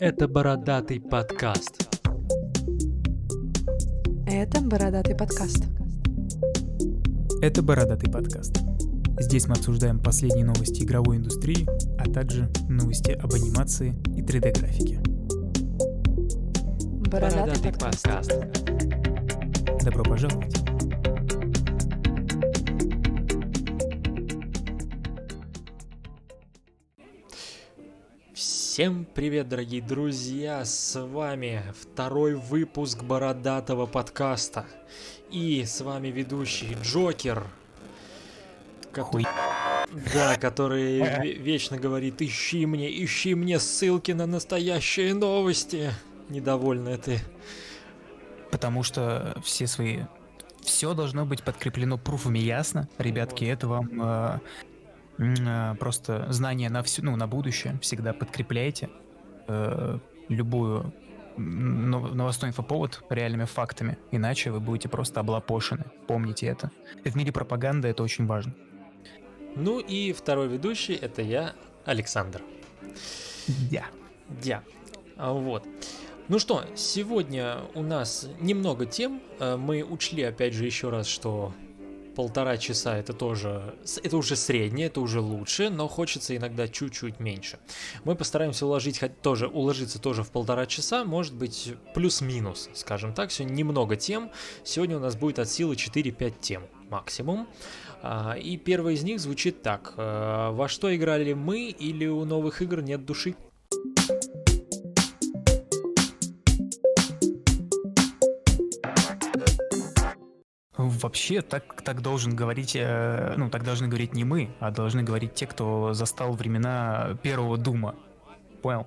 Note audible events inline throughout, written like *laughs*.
Это бородатый подкаст. Это бородатый подкаст. Это «Бородатый подкаст». Здесь мы обсуждаем последние новости игровой индустрии, а также новости об анимации и 3D-графике. Бородатый, подкаст. Добро пожаловать! Всем привет, дорогие друзья! С вами второй выпуск бородатого подкаста. И с вами ведущий Джокер. ко- Хуй. Да, который ве- вечно говорит, ищи мне, ищи мне ссылки на настоящие новости. Недовольная ты. Потому что все свои... Все должно быть подкреплено пруфами, ясно? Ребятки, это вам э, просто знание на всю, ну, на будущее. Всегда подкрепляйте э, любую новостной инфоповод реальными фактами. Иначе вы будете просто облапошены. Помните это. В мире пропаганды это очень важно. Ну и второй ведущий это я, Александр. Я. Я. А, Вот. Ну что, сегодня у нас немного тем. Э, Мы учли, опять же, еще раз, что полтора часа это тоже, это уже среднее, это уже лучше, но хочется иногда чуть-чуть меньше. Мы постараемся уложить хоть тоже, уложиться тоже в полтора часа, может быть плюс-минус, скажем так. Сегодня немного тем. Сегодня у нас будет от силы 4-5 тем максимум. А, И первая из них звучит так. Э, Во что играли мы или у новых игр нет души? Вообще, так, так должен говорить, э, ну, так должны говорить не мы, а должны говорить те, кто застал времена первого Дума. Понял?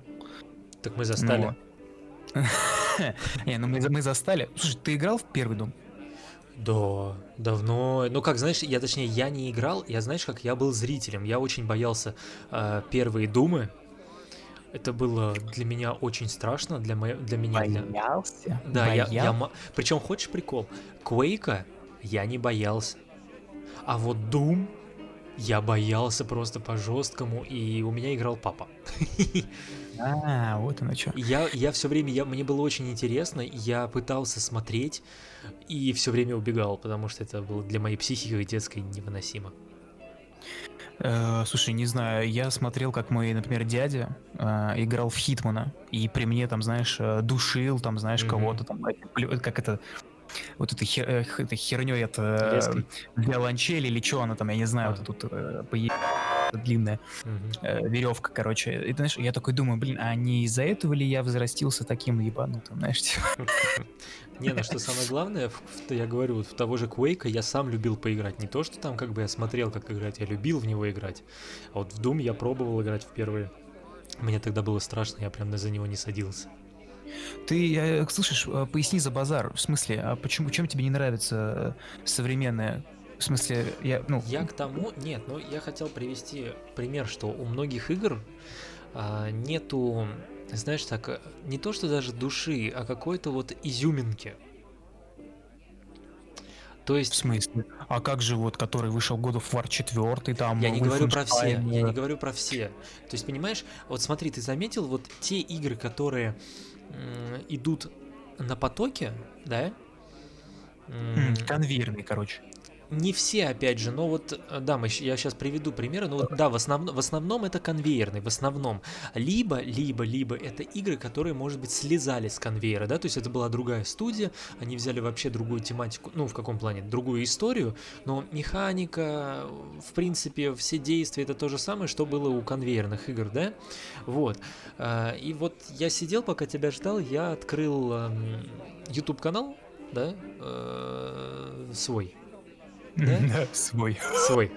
Так мы застали. *laughs* Не, ну мы, за- мы застали. Слушай, ты играл в первый Дум? Да, давно. Ну как, знаешь, я точнее, я не играл, я знаешь, как я был зрителем. Я очень боялся э, первые думы. Это было для меня очень страшно, для, мо... для меня. для- Боялся? Да, я, я ма- Причем, хочешь прикол? Квейка я не боялся. А вот Doom я боялся просто по-жесткому, и у меня играл папа. А, вот оно что. Я, я все время, я, мне было очень интересно, я пытался смотреть и все время убегал, потому что это было для моей психики детской невыносимо. Э, слушай, не знаю, я смотрел, как мой, например, дядя э, играл в Хитмана, и при мне там, знаешь, э, душил, там, знаешь, Мгм. кого-то там, плю- как это, вот этой хер, э, этой херней это Леской. виолончель или что она там, я не знаю, А. вот тут э, пое- длинная Мгм. веревка, короче. И, знаешь, я такой думаю, блин, а не из-за этого ли я возрастился таким ебанутым, знаешь, типа? Не, ну что самое главное, я говорю, вот в того же Quake я сам любил поиграть. Не то, что там как бы я смотрел, как играть, я любил в него играть. А вот в Doom я пробовал играть в первые. Мне тогда было страшно, я прям за него не садился. Ты, э, слышишь, э, поясни за базар, в смысле, а почему, чем тебе не нравится э, современное, в смысле, я, ну, Я к тому, нет, ну я хотел привести пример, что у многих игр а, нету, знаешь, так, не то что даже души, а какой-то вот изюминки. То в есть смысле, а как же вот, который вышел God of War 4, там, Я не говорю про все, я не говорю про все. То есть, понимаешь, вот смотри, ты заметил, вот те игры, которые идут на потоке, да? конвейерный, короче. Не все, опять же, но вот, э, да, мы, я сейчас приведу примеры, но вот, да, в, основном, в основном это конвейерный, в основном. Либо, либо, либо это игры, которые, может быть, слезали с конвейера, да, то есть это была другая студия, они взяли вообще другую тематику, ну, в каком плане, другую историю, но механика, в принципе, все действия это то же самое, что было у конвейерных игр, да, вот. А, И вот я сидел, пока тебя ждал, я открыл эм, YouTube-канал, да, э, свой, *laughs* Да? Свой. свой.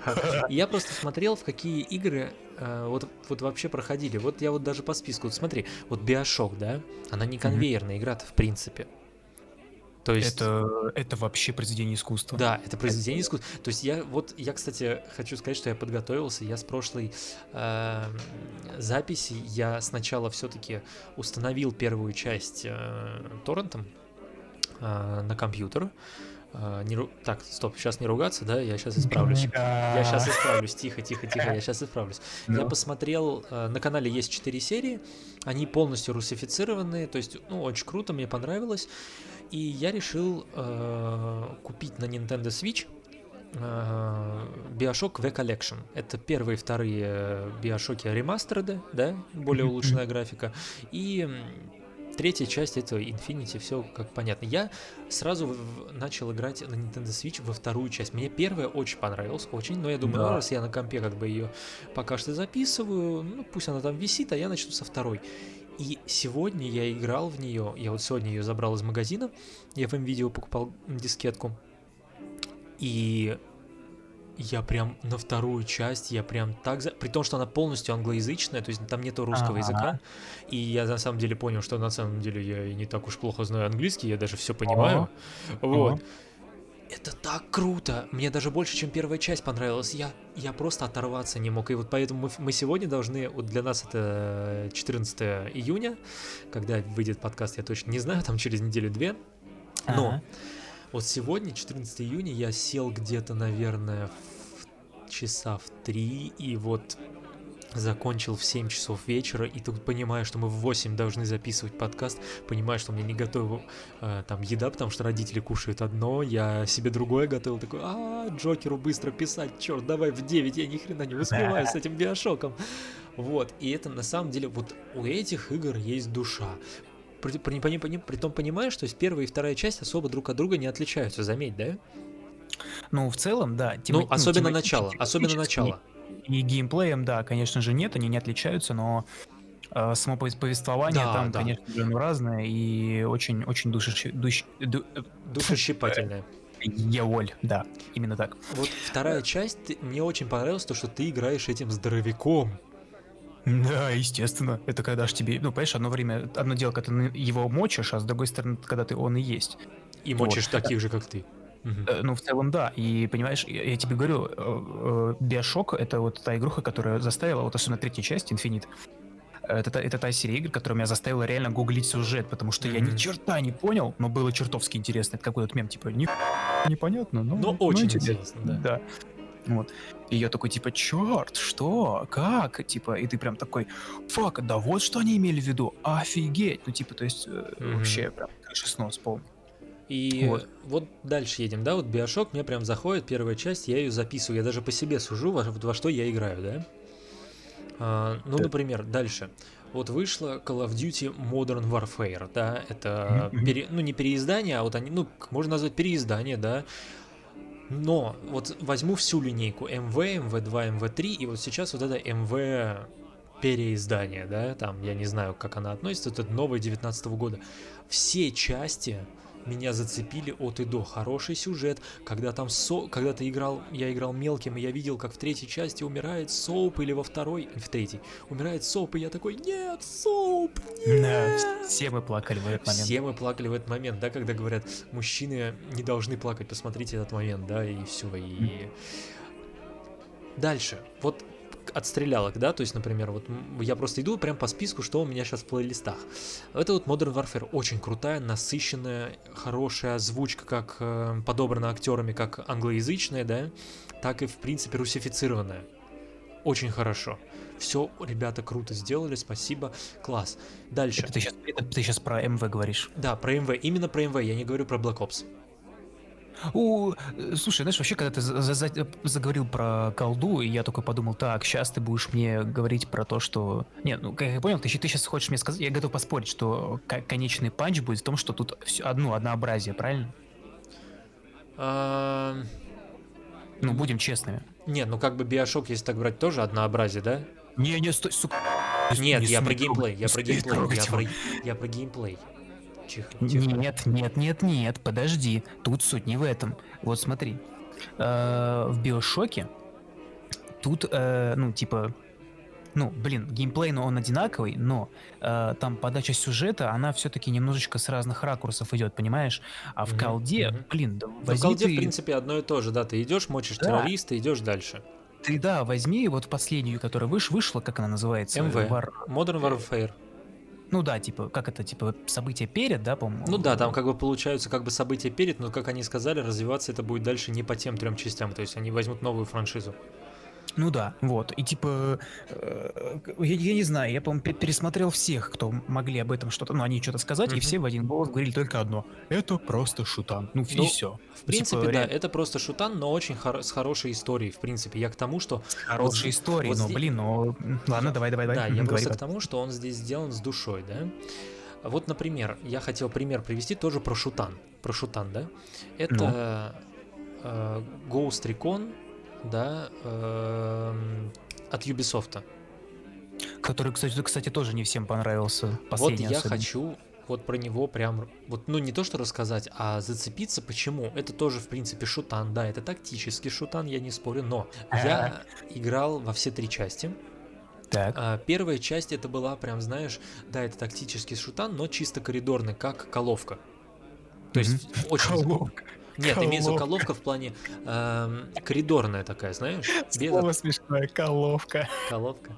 И *laughs* я просто смотрел, в какие игры э, вот, вот вообще проходили. Вот я вот даже по списку, вот смотри, вот Биошок, да, она не конвейерная игра-то в принципе. То есть... Это, это вообще произведение искусства. Да, это произведение искусства. То есть я вот, я, кстати, хочу сказать, что я подготовился. Я с прошлой э, записи, я сначала все-таки установил первую часть э, торрентом э, на компьютер. А, не ру- Так, стоп, сейчас не ругаться, да? Я сейчас исправлюсь. Я сейчас исправлюсь, тихо, тихо, тихо, я сейчас исправлюсь. Я Ну. посмотрел, э, на канале есть 4 серии, они полностью русифицированные, то есть, ну, очень круто, мне понравилось. И я решил э, купить на Nintendo Switch Bioshock V Collection. Это первые и вторые э, Биошоки ремастерды, да, более улучшенная графика. И третья часть это Infinity, все как понятно. Я сразу в- начал играть на Nintendo Switch во вторую часть. Мне первая очень понравилась, очень, но я думаю, ну, Да. раз я на компе как бы ее пока что записываю, ну пусть она там висит, а я начну со второй. И сегодня я играл в нее, я вот сегодня ее забрал из магазина, я в видео покупал дискетку, и я прям на вторую часть, я прям так за... При том, что она полностью англоязычная, то есть там нету русского языка. И я на самом деле понял, что на самом деле я и не так уж плохо знаю английский, я даже все понимаю. Вот. Это так круто! Мне даже больше, чем первая часть понравилась. Я, я просто оторваться не мог. И вот поэтому мы, мы сегодня должны... Вот для нас это 14 июня, когда выйдет подкаст, я точно не знаю, там через неделю-две. Но. Вот сегодня, 14 июня, я сел где-то, наверное, в часа в 3, и вот закончил в 7 часов вечера, и тут понимаю, что мы в 8 должны записывать подкаст, понимаю, что мне не готова э, там еда, потому что родители кушают одно, я себе другое готовил, такой, а, Джокеру быстро писать, черт, давай в 9, я ни хрена не успеваю с этим биошоком. Вот, и это на самом деле, вот у этих игр есть душа. При, при, при, при, при том понимаешь, что первая и вторая часть особо друг от друга не отличаются, заметь, да? Ну, в целом, да. Ну, тема- особенно тематически- начало, особенно начало. И геймплеем, да, конечно же, нет, они не отличаются, но э, само пове- повествование Да, там, да. конечно же, ну, разное и очень-очень душещ... душ- ду- э, Душещипательная. Еоль, да, именно так. Вот вторая часть, мне очень понравилось то, что ты играешь этим здоровяком. Да, естественно. Это когда ж тебе, ну, понимаешь, одно время, одно дело, когда ты его мочишь, а с другой стороны, когда ты он и есть. И Вот. мочишь таких же, как ты. Э, Ну, в целом, да. И, понимаешь, я, я тебе говорю, Биошок — это вот та игруха, которая заставила, вот особенно третья часть, Infinite, это, это та серия игр, которая меня заставила реально гуглить сюжет, потому что я ни черта не понял, но было чертовски интересно. Это какой-то мем, типа, ни непонятно, но, Но ну, очень интересно. интересно, да. Да. Вот. И я такой, типа, черт, что? Как? Типа, и ты прям такой, фак, да вот что они имели в виду, офигеть. Ну, типа, то есть, Мгм. вообще, прям, крыша снос полный. И Вот. вот. дальше едем, да, вот Биошок мне прям заходит, первая часть, я ее записываю, я даже по себе сужу, во, во что я играю, да? А, ну, Да. например, дальше. Вот вышла Call of Duty Modern Warfare, да, это, пере- ну, не переиздание, а вот они, ну, можно назвать переиздание, да, но вот возьму всю линейку МВ, МВ2, МВ3, и вот сейчас вот это MW переиздание, да, там, я не знаю, как она относится, это новое 19 года. Все части меня зацепили от и до. Хороший сюжет, когда там со... когда ты играл, я играл мелким, и я видел, как в третьей части умирает Соуп, или во второй, в третьей, умирает Соуп, и я такой, нет, Соуп, нет! Да, все мы плакали в этот момент. Все мы плакали в этот момент, да, когда говорят, мужчины не должны плакать, посмотрите этот момент, да, и все, и... Дальше, вот от стрелялок, да, то есть, например, вот я просто иду прям по списку, что у меня сейчас в плейлистах. Это вот Modern Warfare, очень крутая, насыщенная, хорошая озвучка, как э, подобрана актерами, как англоязычная, да, так и, в принципе, русифицированная. Очень хорошо. Все, ребята, круто сделали, спасибо, класс. Дальше. Это ты сейчас, это ты сейчас про МВ говоришь. Да, про МВ, именно про МВ, я не говорю про Black Ops. У, слушай, знаешь, вообще, когда ты за- за- за- заговорил про колду, я только подумал, так, сейчас ты будешь мне говорить про то, что... Нет, ну, как я понял, ты, ты сейчас хочешь мне сказать, я готов поспорить, что ко- конечный панч будет в том, что тут все одно однообразие, правильно? А, Ну, будем честными. Нет, ну как бы Биошок, если так брать, тоже однообразие, да? Не, не, стой, сука. Нет, Не я про геймплей, я про геймплей, я про, я про геймплей. Тихо, тихо. Нет, нет, нет, нет, подожди. Тут суть не в этом. Вот смотри. Э, В Биошоке тут, э, ну, типа, ну, блин, геймплей, но он одинаковый, но э, там подача сюжета, она все-таки немножечко с разных ракурсов идет, понимаешь? А в Мгм, колде, мгм. блин, да Ну, в возьми колде, в ты, принципе, одно и то же, да, ты идешь, мочишь Да. террориста, идешь дальше. ты, да, возьми вот последнюю, которая выш, вышла, как она называется? МВ. War- Modern Warfare. Ну да, типа, как это, типа, события перед, да, по-моему? Ну да, там как бы получаются как бы события перед, но как они сказали, развиваться это будет дальше не по тем трем частям, то есть они возьмут новую франшизу. Ну да, вот. И типа, э, я, я не знаю, я, по-моему, пе- пересмотрел всех, кто могли об этом что-то, ну, они что-то сказать, и Мгм. все в один голос говорили только одно. Это просто шутан. Ну, Ну, и все. В принципе, да, это просто шутан, но очень хоро- с хорошей историей, в принципе. Я к тому, что... Хорошая вот- история, вот но, здесь- блин, ну, м, ладно, давай, давай, давай. Да, *laughs* я говори, просто к тому, что он здесь сделан с душой, да. Вот, например, я хотел пример привести тоже про шутан. Про шутан, да. Это э, Ghost Recon, да, эм, от Ubisoft. Который, кстати, кстати, тоже не всем понравился. Вот я особенно. хочу вот про него прям, вот, ну не то что рассказать, а зацепиться, почему. Это тоже, в принципе, шутан, да, это тактический шутан, я не спорю, но я играл во все три части. Так. А, Первая часть это была прям, знаешь, да, это тактический шутан, но чисто коридорный, как коловка. То есть очень... Коловка. Нет, имеется в виду коловка. коловка в плане эм, коридорная такая, знаешь? Без Слово смешное, коловка. коловка.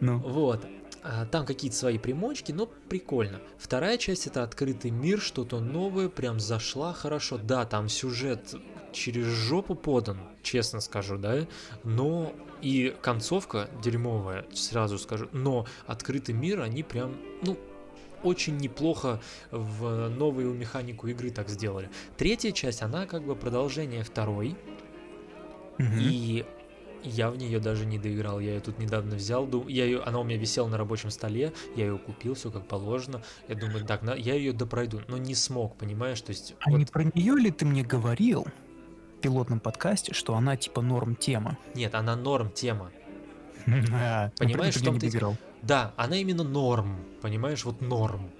Ну, Вот. А, Там какие-то свои примочки, но прикольно. Вторая часть это открытый мир, что-то новое, прям зашла хорошо. Да, там сюжет через жопу подан, честно скажу, да, но и концовка дерьмовая, сразу скажу, но открытый мир, они прям, ну, очень неплохо в новую механику игры так сделали. Третья часть, она как бы продолжение второй, мгм. и я в нее даже не доиграл. Я ее тут недавно взял. ду- Я ее, она у меня висела на рабочем столе. Я ее купил, все как положено. Я думаю, так, на- я ее допройду. Но не смог, понимаешь? То есть. А вот- не про нее ли ты мне говорил в пилотном подкасте, что она типа норм тема? Нет, она норм тема. *laughs* Понимаешь, ты и- доиграл. Да, она именно норм. Понимаешь, вот норм.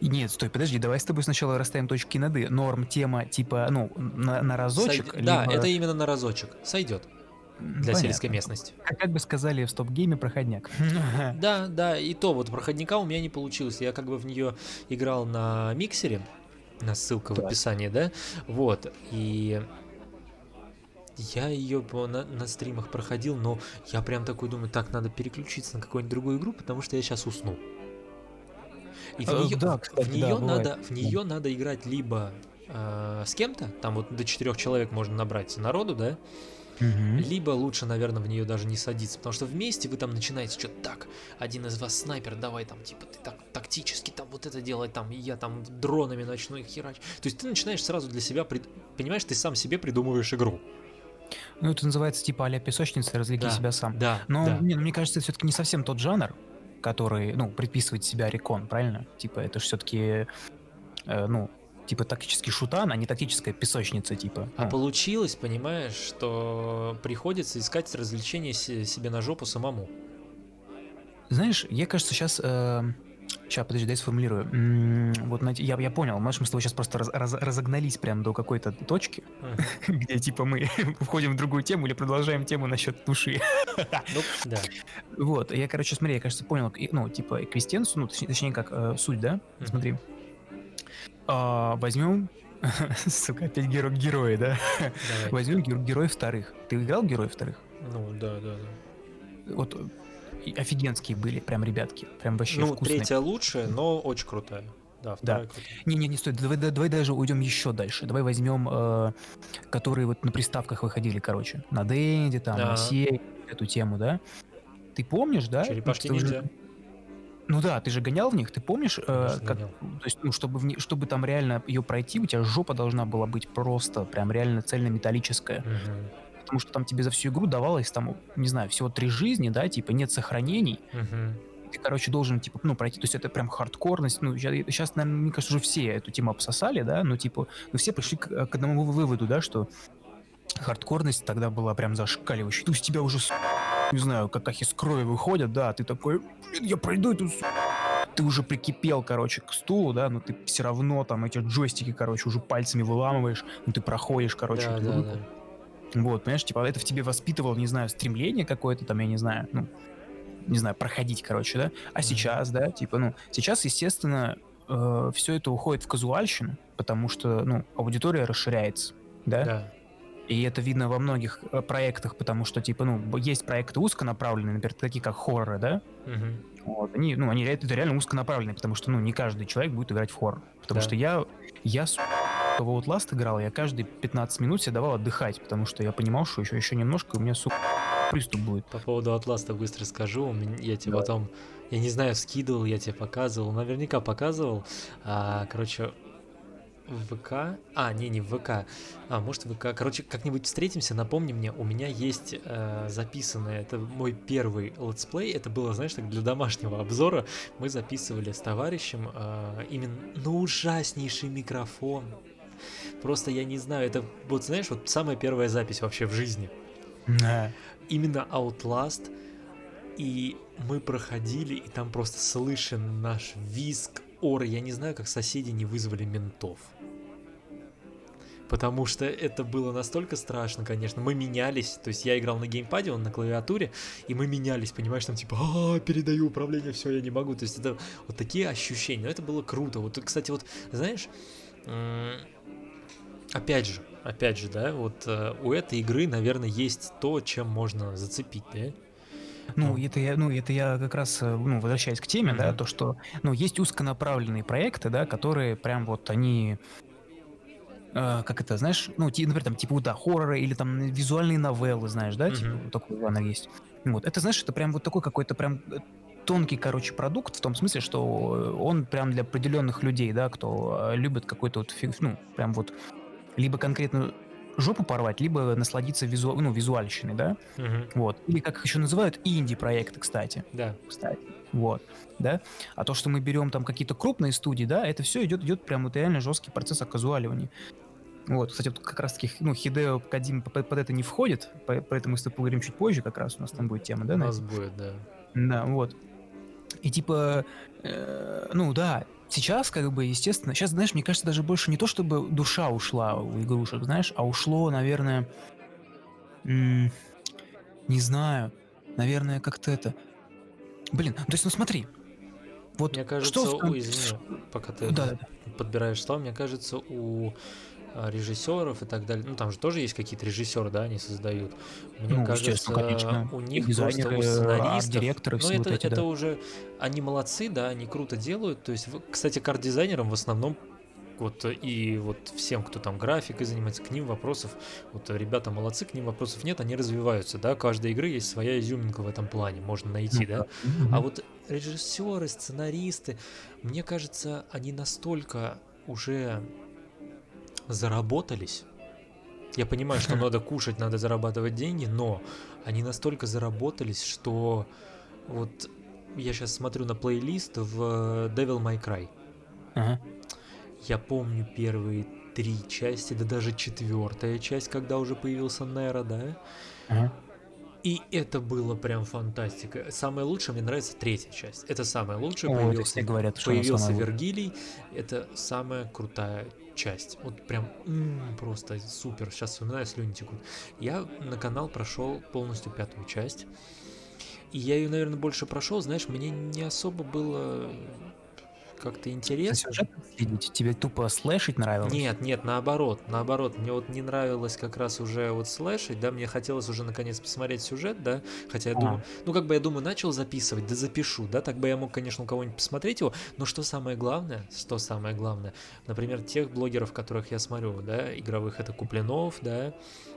Нет, стой, подожди, давай с тобой сначала расставим точки над «и». Норм тема типа, ну, на, на разочек. Сойд- Да, либо- это именно на разочек. Сойдет для понятно. сельской местности. Как, как бы сказали в стоп-гейме, проходняк. *laughs* Да, да, и то вот проходника у меня не получилось. Я как бы в нее играл на миксере, на ссылка в описании, да, вот, и я ее на, на стримах проходил, но я прям такой думаю, так, надо переключиться на какую-нибудь другую игру, потому что я сейчас усну. И в Э, нее, да, кстати, в да, нее бывает. надо, в нее надо играть либо э, с кем-то, там вот до четырех человек можно набрать народу, да, Мгм. либо лучше, наверное, в нее даже не садиться, потому что вместе вы там начинаете что-то так, один из вас снайпер, давай там, типа, ты так тактически там вот это делай, там, и я там дронами начну их херачить. То есть ты начинаешь сразу для себя, прид- понимаешь, ты сам себе придумываешь игру. Ну, это называется типа а-ля песочница, развлеки Да, себя сам. Да, Но да. не, ну, мне кажется, это все-таки не совсем тот жанр, который, ну, предписывает себя рекон, правильно? Типа, это же все-таки, ну, типа тактический шутан, а не тактическая песочница, типа. А Ну, получилось, понимаешь, что приходится искать развлечения се- себе на жопу самому. Знаешь, я, кажется, сейчас... Сейчас, подожди, дай сформулирую. М, Вот я, я понял, может, мы с тобой сейчас просто раз- раз- разогнались прям до какой-то точки, *laughs* где, типа, мы *laughs* входим в другую тему или продолжаем тему насчет души. Ну, да. Вот, я, короче, смотри, я, кажется, понял, ну, типа, эквистенцию, ну, точнее, как э, суть, да? Смотри. А, возьмем, *laughs* сука, опять геро герои, да? Давай. Возьмем геро- героев вторых. Ты играл героев вторых? Ну, да, да, да. Вот офигенские были, прям ребятки, прям вообще Ну, вкусные. третья лучшая, но очень крутая. Да, крутая. Не-не, не стоит, давай, да- давай даже уйдем еще дальше. Давай возьмем, э, которые вот на приставках выходили, короче, на Денде, там, Да. на Сей, эту тему, да? Ты помнишь, да? Черепашки Ну. Ну да, ты же гонял в них, ты помнишь, э, как, гонял. то есть, ну, чтобы, в чтобы там реально ее пройти, у тебя жопа должна была быть просто прям реально цельнометаллическая. Мгм. Потому что там тебе за всю игру давалось там, не знаю, всего три жизни, да, типа нет сохранений. Мгм. Ты, короче, должен, типа, ну, пройти. То есть это прям хардкорность. Ну, сейчас, наверное, мне кажется, уже все эту тему обсосали, да, но, типа, ну, все пришли к, к одному выводу, да, что хардкорность тогда была прям зашкаливающей. То есть тебя уже, с- не знаю, как из крови выходят, да, ты такой, блин, я пройду эту с- ты уже прикипел, короче, к стулу, да, но ты все равно там эти джойстики, короче, уже пальцами выламываешь, ну ты проходишь, короче, Да, да, да. Вот, понимаешь, типа это в тебе воспитывало, не знаю, стремление какое-то там, я не знаю, ну, не знаю, проходить, короче, да. А Мгм. сейчас, да, типа, ну, сейчас, естественно, все это уходит в казуальщину, потому что, ну, аудитория расширяется, да. Да. И это видно во многих э, проектах, потому что, типа, ну, есть проекты узконаправленные, например, такие как хорроры, да? Мгм. Вот, они, ну, они это реально узконаправленные, потому что, ну, не каждый человек будет играть в хоррор. Потому Да. что я, я, в Outlast играл, я каждые 15 минут себе давал отдыхать, потому что я понимал, что еще, еще немножко, и у меня, сука, приступ будет. По поводу Outlast а быстро скажу. У меня- Я тебе Давай. потом, я не знаю, скидывал, я тебе показывал, наверняка показывал. А, короче, в ВК, а, не, не в ВК, а, может в ВК, короче, как-нибудь встретимся, напомни мне, у меня есть э, записанное, это мой первый летсплей, это было, знаешь, так для домашнего обзора, мы записывали с товарищем э, именно на ужаснейший микрофон, просто я не знаю, это вот, знаешь, вот самая первая запись вообще в жизни, Да. именно Outlast, и мы проходили, и там просто слышен наш визг, ор, я не знаю, как соседи не вызвали ментов. Потому что это было настолько страшно, конечно. Мы менялись, то есть я играл на геймпаде, он на клавиатуре, и мы менялись, понимаешь, там типа, а, передаю управление, все, я не могу. То есть это вот такие ощущения. Но это было круто. Вот, кстати, вот, знаешь, опять же, опять же, да, вот э, у этой игры, наверное, есть то, чем можно зацепить, да? Ну, это я, ну, это я как раз, э, ну, возвращаясь к теме, да, Мгм. то, что, ну, есть узконаправленные проекты, да, которые прям вот они, э, как это, знаешь, ну, ти- например, там, типа, да, хорроры или там визуальные новеллы, знаешь, да, типа, Мгм. вот такой жанр есть. Вот, это, знаешь, это прям вот такой какой-то прям э, тонкий, короче, продукт в том смысле, что он прям для определенных людей, да, кто э, любит какой-то вот, фиг- ну, прям вот либо конкретно жопу порвать, либо насладиться визу, ну, визуальщиной, да, Мгм. вот. Или как их еще называют, инди-проекты, кстати. Да. Кстати. Вот. Да? А то, что мы берем там какие-то крупные студии, да, это все идет, идет прям вот реально жесткий процесс оказуаливания. Вот, кстати, вот как раз таки, ну, Хидео Кадим под, под это не входит, по- поэтому мы с тобой поговорим чуть позже, как раз у нас там будет тема, да? У на нас будет, да. Да, вот. И типа, э, ну да, сейчас как бы, естественно, сейчас, знаешь, мне кажется, даже больше не то, чтобы душа ушла у игрушек, знаешь, а ушло, наверное, м, не знаю, наверное, как-то это... Блин, то есть, ну смотри, вот Мне кажется, что... в у, извини, пока ты Да, да, подбираешь слова, мне кажется, у режиссеров и так далее, ну там же тоже есть какие-то режиссеры, да, они создают. Мне Ну, кажется, конечно. у них просто дизайнеры, у сценаристов. арт-директоры, Ну все вот это, эти, это да. уже они молодцы, да, они круто делают. То есть, кстати, карт-дизайнерам в основном вот и вот всем, кто там графикой занимается, к ним вопросов, вот ребята молодцы, к ним вопросов нет, они развиваются, да, каждой игры есть своя изюминка в этом плане, можно найти, да. Мгм. А вот режиссеры, сценаристы, мне кажется, они настолько уже заработались. Я понимаю, что *laughs* надо кушать, надо зарабатывать деньги, но они настолько заработались, что вот я сейчас смотрю на плейлист в Devil May Cry. Ага. Я помню первые три части, да даже четвертая часть, когда уже появился Нера, да? Ага. И это было прям фантастика. Самое лучшее мне нравится третья часть. Это самое лучшее. О, это появился все говорят, что появился. Вергилий. Это самая крутая часть. Вот прям м, просто супер. Сейчас вспоминаю, слюни текут. Я на канал прошел полностью пятую часть. И я ее, наверное, больше прошел. Знаешь, мне не особо было как-то За интересно. сюжетом следить? Тебе тупо слэшить нравилось? Нет, нет, наоборот, наоборот, мне вот не нравилось как раз уже вот слэшить, да, мне хотелось уже наконец посмотреть сюжет, да, хотя я А. думаю, ну как бы я думаю, начал записывать, да запишу, да, так бы я мог, конечно, у кого-нибудь посмотреть его, но что самое главное, что самое главное, например, тех блогеров, которых я смотрю, да, игровых, это Куплинов, да,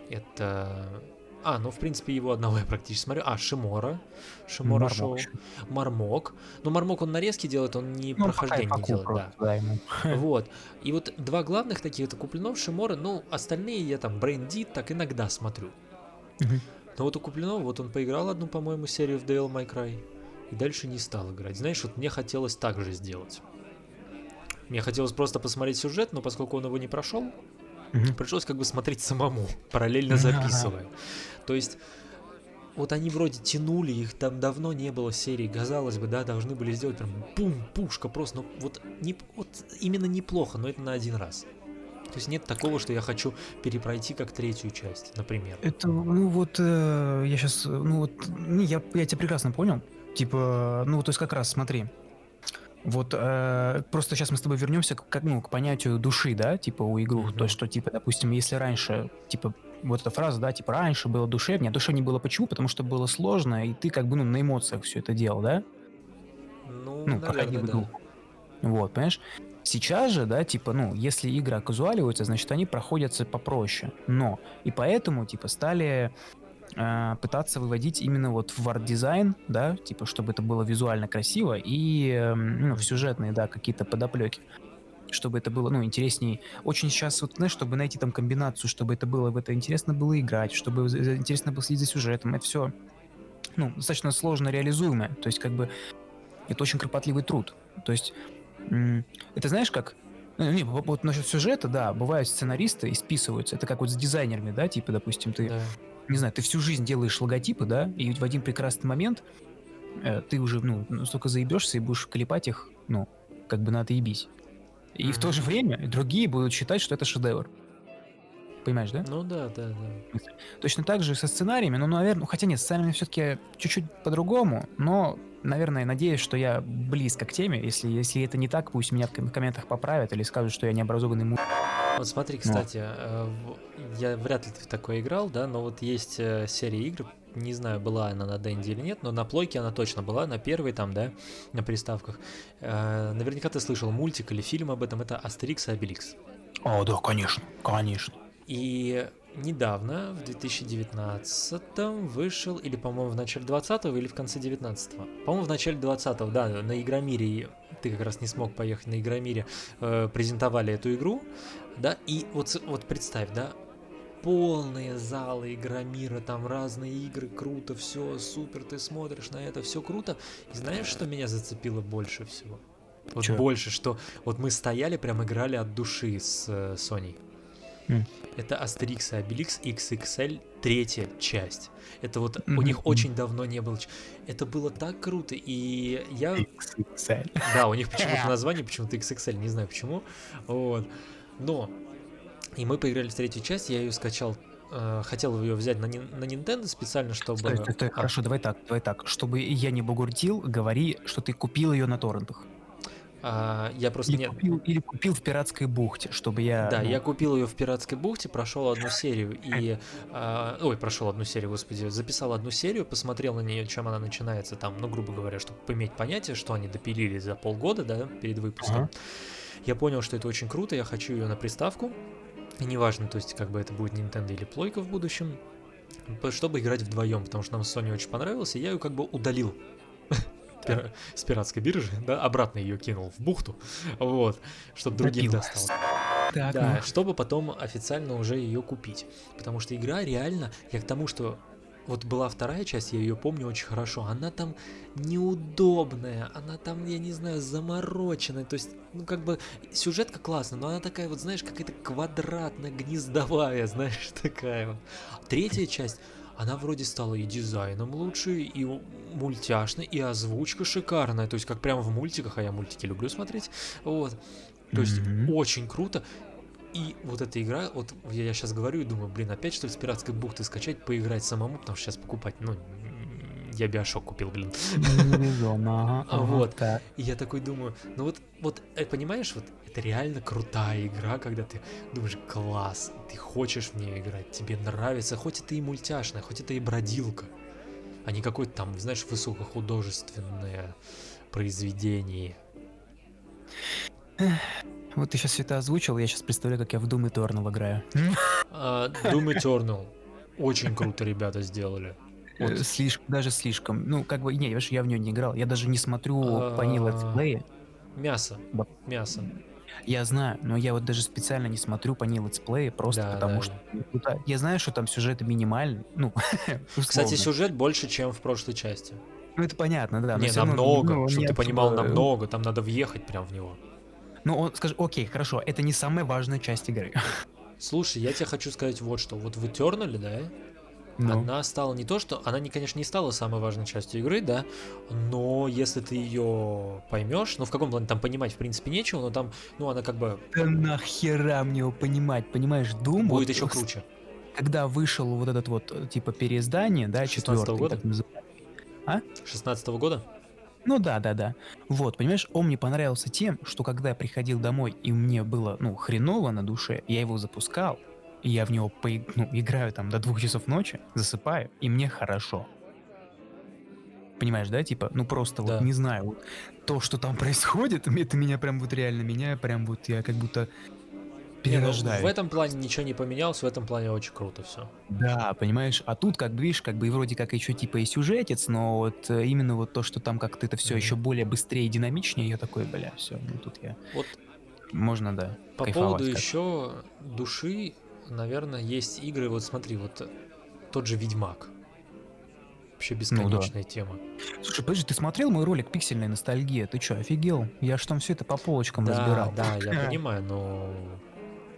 это... А, ну, в принципе, его одного я практически смотрю. А, Шимора. Шимора Мармок шоу. Мармок. Ну, Мармок он нарезки делает, он не Ну, прохождение не делает, да. просто, да, ему. *laughs* Вот. И вот два главных таких, это Куплинов, Шимора, ну, остальные я там Брейндит так иногда смотрю. Но вот у Куплинова, вот он поиграл одну, по-моему, серию в Devil May Cry, и дальше не стал играть. Знаешь, вот мне хотелось так же сделать. Мне хотелось просто посмотреть сюжет, но поскольку он его не прошел, Мгм. пришлось как бы смотреть самому, параллельно записывая. То есть вот они вроде тянули, их там давно не было серии, казалось бы, да, должны были сделать прям бум, пушка просто, но вот, не, вот именно неплохо, но это на один раз. То есть нет такого, что я хочу перепройти как третью часть, например. Это, ну вот, э, я сейчас, ну вот, я, я тебя прекрасно понял. Типа, ну то есть как раз, смотри. Вот э, просто сейчас мы с тобой вернемся к, как, ну, к понятию души, да, типа у игру. Мгм. То есть, что, типа, допустим, если раньше, типа, вот эта фраза, да, типа раньше было душевнее, а душевнее было почему? Потому что было сложно, и ты как бы ну, на эмоциях все это делал, да? Ну, Ну, наверное, проходил да. Вот, понимаешь? Сейчас же, да, типа, ну, если игры оказуаливаются, значит, они проходятся попроще. Но, и поэтому, типа, стали пытаться выводить именно вот в арт-дизайн, да, типа, чтобы это было визуально красиво и, эм, ну, в сюжетные, да, какие-то подоплеки чтобы это было, ну, интересней. Очень сейчас, вот, знаешь, чтобы найти там комбинацию, чтобы это было, в это интересно было играть, чтобы интересно было следить за сюжетом, это все, ну, достаточно сложно реализуемое. То есть, как бы, это очень кропотливый труд. То есть, это знаешь как? Ну, не, вот насчет сюжета, да, бывают сценаристы исписываются. Это как вот с дизайнерами, да, типа, допустим, ты, Да. Не знаю, ты всю жизнь делаешь логотипы, да, и в один прекрасный момент э, ты уже, ну, настолько заебешься и будешь клепать их, ну, как бы надо ебись. И в то же время другие будут считать, что это шедевр. Понимаешь, да? Ну да, да, да. Точно так же со сценариями, ну, наверное, хотя нет, сценариями все-таки чуть-чуть по-другому, но, наверное, надеюсь, что я близко к теме. Если, если это не так, пусть меня в ком- комментах поправят или скажут, что я необразованный му... Вот смотри, кстати, э, я вряд ли ты в такое играл, да, но вот есть э, серия игр, не знаю, была она на Денде или нет, но на плойке она точно была, на первой там, да, на приставках. Э, Наверняка ты слышал мультик или фильм об этом, это Астерикс и Обеликс. О, да, конечно, конечно. И недавно, в 2019 вышел, или, по-моему, в начале 20-го, или в конце 19-го. По-моему, в начале 20-го, да, на Игромире, ты как раз не смог поехать на Игромире, э, презентовали эту игру, да, и вот, вот представь, да, полные залы Игромира, там разные игры, круто, все, супер, ты смотришь на это, все круто. И знаешь, что меня зацепило больше всего? Вот Чё? больше, что вот мы стояли, прям играли от души с э, Соней. М. Это Астерикс и Обеликс XXL третья часть. Это вот у Мгм, них очень давно не было. Это было так круто, и я... XXL. Да, у них почему-то *laughs* название, почему-то XXL, не знаю почему. Вот. Но, и мы поиграли в третью часть, я ее скачал, э, хотел ее взять на, на Nintendo специально, чтобы... Стой, стой, стой, А, хорошо, давай так, давай так. Чтобы я не бугуртил, говори, что ты купил ее на торрентах. А, я просто Или, не... купил, или купил в пиратской бухте, чтобы я... Да, ну, я купил ее в пиратской бухте, прошел одну серию и... а, ой, прошел одну серию, господи, записал одну серию, посмотрел на нее, чем она начинается, там, ну, грубо говоря, чтобы иметь понятие, что они допилили за полгода, да, перед выпуском. Ага. Я понял, что это очень круто, я хочу ее на приставку. И неважно, то есть, как бы это будет Nintendo или плойка в будущем, чтобы играть вдвоем, потому что нам Sony очень понравился, я ее как бы удалил *laughs* пира- с пиратской биржи, да, обратно ее кинул в бухту, вот, чтобы другим досталось. Так, Да, ну, чтобы потом официально уже ее купить. Потому что игра реально, я к тому, что вот была вторая часть, я ее помню очень хорошо, она там неудобная, она там, я не знаю, замороченная, то есть, ну как бы, сюжетка классная, но она такая вот, знаешь, какая-то квадратно-гнездовая, *laughs* знаешь, такая вот. Третья часть, она вроде стала и дизайном лучше, и мультяшной, и озвучка шикарная, то есть как прямо в мультиках, а я мультики люблю смотреть, вот. То есть Мгм. очень круто. И вот эта игра, вот я сейчас говорю и думаю, блин, опять что ли с пиратской бухты скачать, поиграть самому, потому что сейчас покупать, ну, я биошок купил, блин. *laughs* А вот. И я такой думаю, ну вот, вот, э, понимаешь, вот это реально крутая игра, когда ты думаешь, класс, ты хочешь в нее играть, тебе нравится, хоть это и мультяшная, хоть это и бродилка, а не какое-то там, знаешь, высокохудожественное произведение. Вот ты сейчас все это озвучил, я сейчас представляю, как я в Doom Eternal играю. А, Doom Eternal. Очень круто ребята сделали. Вот. Э, Слишком, даже слишком. Ну, как бы, не, видишь, я в нее не играл. Я даже не смотрю по ней летсплеи. Мясо. Мясо. Я знаю, но я вот даже специально не смотрю по ней летсплеи, просто Да, потому да. что я знаю, что там сюжеты минимальный. Ну, *laughs* Кстати, сюжет больше, чем в прошлой части. Ну, это понятно, да. не, намного. ну, чтобы ты понимал, э, намного. Там надо въехать прям в него. Ну, он, скажи, окей, хорошо, это не самая важная часть игры. Слушай, я тебе хочу сказать вот что. Вот в Eternal, да, Ну, она стала не то, что... Она, не, конечно, не стала самой важной частью игры, да, но если ты ее поймешь, ну, в каком плане там понимать, в принципе, нечего, но там, ну, она как бы да нахера мне его понимать, понимаешь, Doom... будет вот, еще круче. Когда вышел вот этот вот, типа, переиздание, да, 16-го четвертый, года? так называемый. 16 года? Ну да, да, да. Вот, понимаешь, он мне понравился тем, что когда я приходил домой и мне было, ну, хреново на душе, я его запускал, и я в него поиг- ну, играю там до двух часов ночи, засыпаю, и мне хорошо. Понимаешь, да, типа, ну просто Да. вот не знаю, вот то, что там происходит, *laughs* это меня прям вот реально меня, прям вот я как будто Не, ну, перерождаю. в этом плане ничего не поменялось, в этом плане очень круто все. Да, понимаешь, а тут, как бы, видишь, как бы и вроде как еще типа и сюжетец, но вот э, именно вот то, что там как-то это все Мгм. еще более быстрее и динамичнее, я такой, бля, все, ну тут я, Вот можно, да, по поводу как. еще души, наверное, есть игры, вот смотри, вот тот же Ведьмак. Вообще Ну бесконечная тема. Слушай, подожди, ты смотрел мой ролик «Пиксельная ностальгия»? Ты что, офигел? Я ж там все это по полочкам Да, разбирал. да, я понимаю, но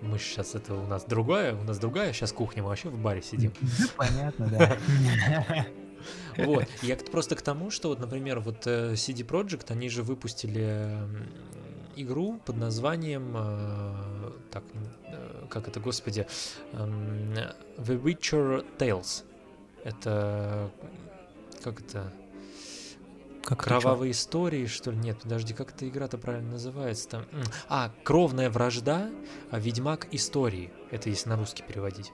мы сейчас это у нас другая, у нас другая сейчас кухня, мы вообще в баре сидим. *laughs* Да, Понятно, да. *laughs* Вот, я просто к тому, что вот, например, вот э, CD Projekt, они же выпустили игру под названием, э, так, э, как это, господи, эм, The Witcher Tales. Это, как это, Как кровавые истории, что ли? Нет, подожди, как эта игра-то правильно называется там? М, А, Кровная вражда, а Ведьмак истории. Это если на русский переводить.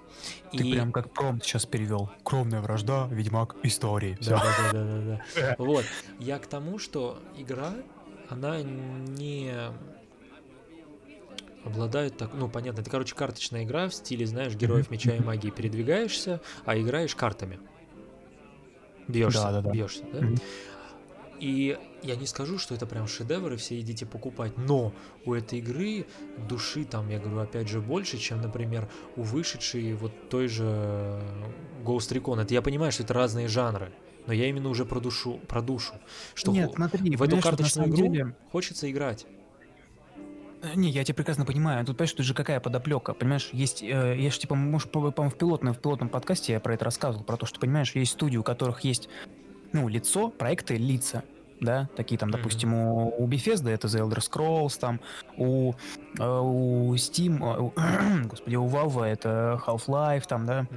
Ты прям как промпт сейчас перевел. Кровная вражда, Ведьмак, истории. Да, да, да, да. *laughs* Вот. Я к тому, что игра, она не обладает так, ну понятно, это короче карточная игра в стиле, знаешь, героев меча и магии передвигаешься, а играешь картами. Бьешься, Да-да-да. бьешься, да? Мгм. И я не скажу, что это прям шедевр, и все идите покупать, но у этой игры души там, я говорю, опять же, больше, чем, например, у вышедшей вот той же Ghost Recon. Это я понимаю, что это разные жанры, но я именно уже про душу, про душу, что Нет, смотри, в эту карточную игру деле- хочется играть. Э, Не, я тебя прекрасно понимаю. Тут, понимаешь, тут же какая подоплека. Понимаешь, есть. э, я же, типа, может, по- по-моему, в пилотном, в пилотном подкасте я про это рассказывал, про то, что, понимаешь, есть студии, у которых есть, ну, лицо, проекты лица. Да, такие там, допустим, у, у Bethesda это The Elder Scrolls, там, у, э, у Steam, э, у- *clears throat* господи, у Valve это Half-Life, там, да,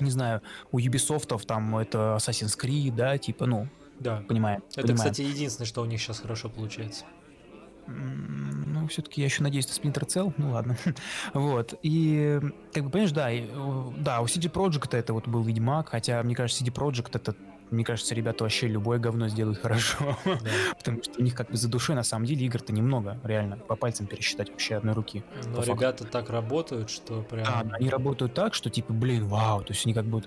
не знаю, у Ubisoft там это Assassin's Creed, да, типа, ну, Да. понимаем. Это, понимаем. кстати, единственное, что у них сейчас хорошо получается. Ну, все-таки я еще надеюсь, что Splinter цел. Ну ладно. *laughs* вот. И, как бы, понимаешь, да, и, да, у CD Projekt это вот был Ведьмак, хотя, мне кажется, CD Projekt это, мне кажется, ребята вообще любое говно сделают *laughs* хорошо. Да. Потому что у них как бы за душой, на самом деле, игр-то немного, реально, по пальцам пересчитать вообще одной руки. Но По факту. ребята так работают, что прям... Да, они работают так, что типа, блин, вау, то есть они как бы...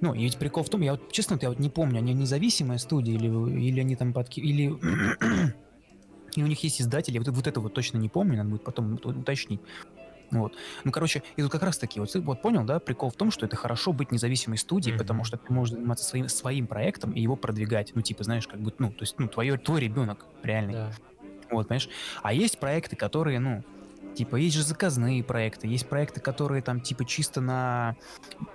Ну, и ведь прикол в том, я вот, честно, я вот не помню, они независимая студия или, или они там подки... Или... *clears throat* и у них есть издатели, вот, вот это вот точно не помню, надо будет потом ут- уточнить. Вот. Ну, короче, и тут как раз таки, вот, вот понял, да, прикол в том, что это хорошо быть независимой студией, Мгм. потому что ты можешь заниматься своим, своим проектом и его продвигать. Ну, типа, знаешь, как бы, ну, то есть, ну, твое, твой ребенок реальный. Да. Вот, понимаешь? А есть проекты, которые, ну, типа, есть же заказные проекты, есть проекты, которые там, типа, чисто на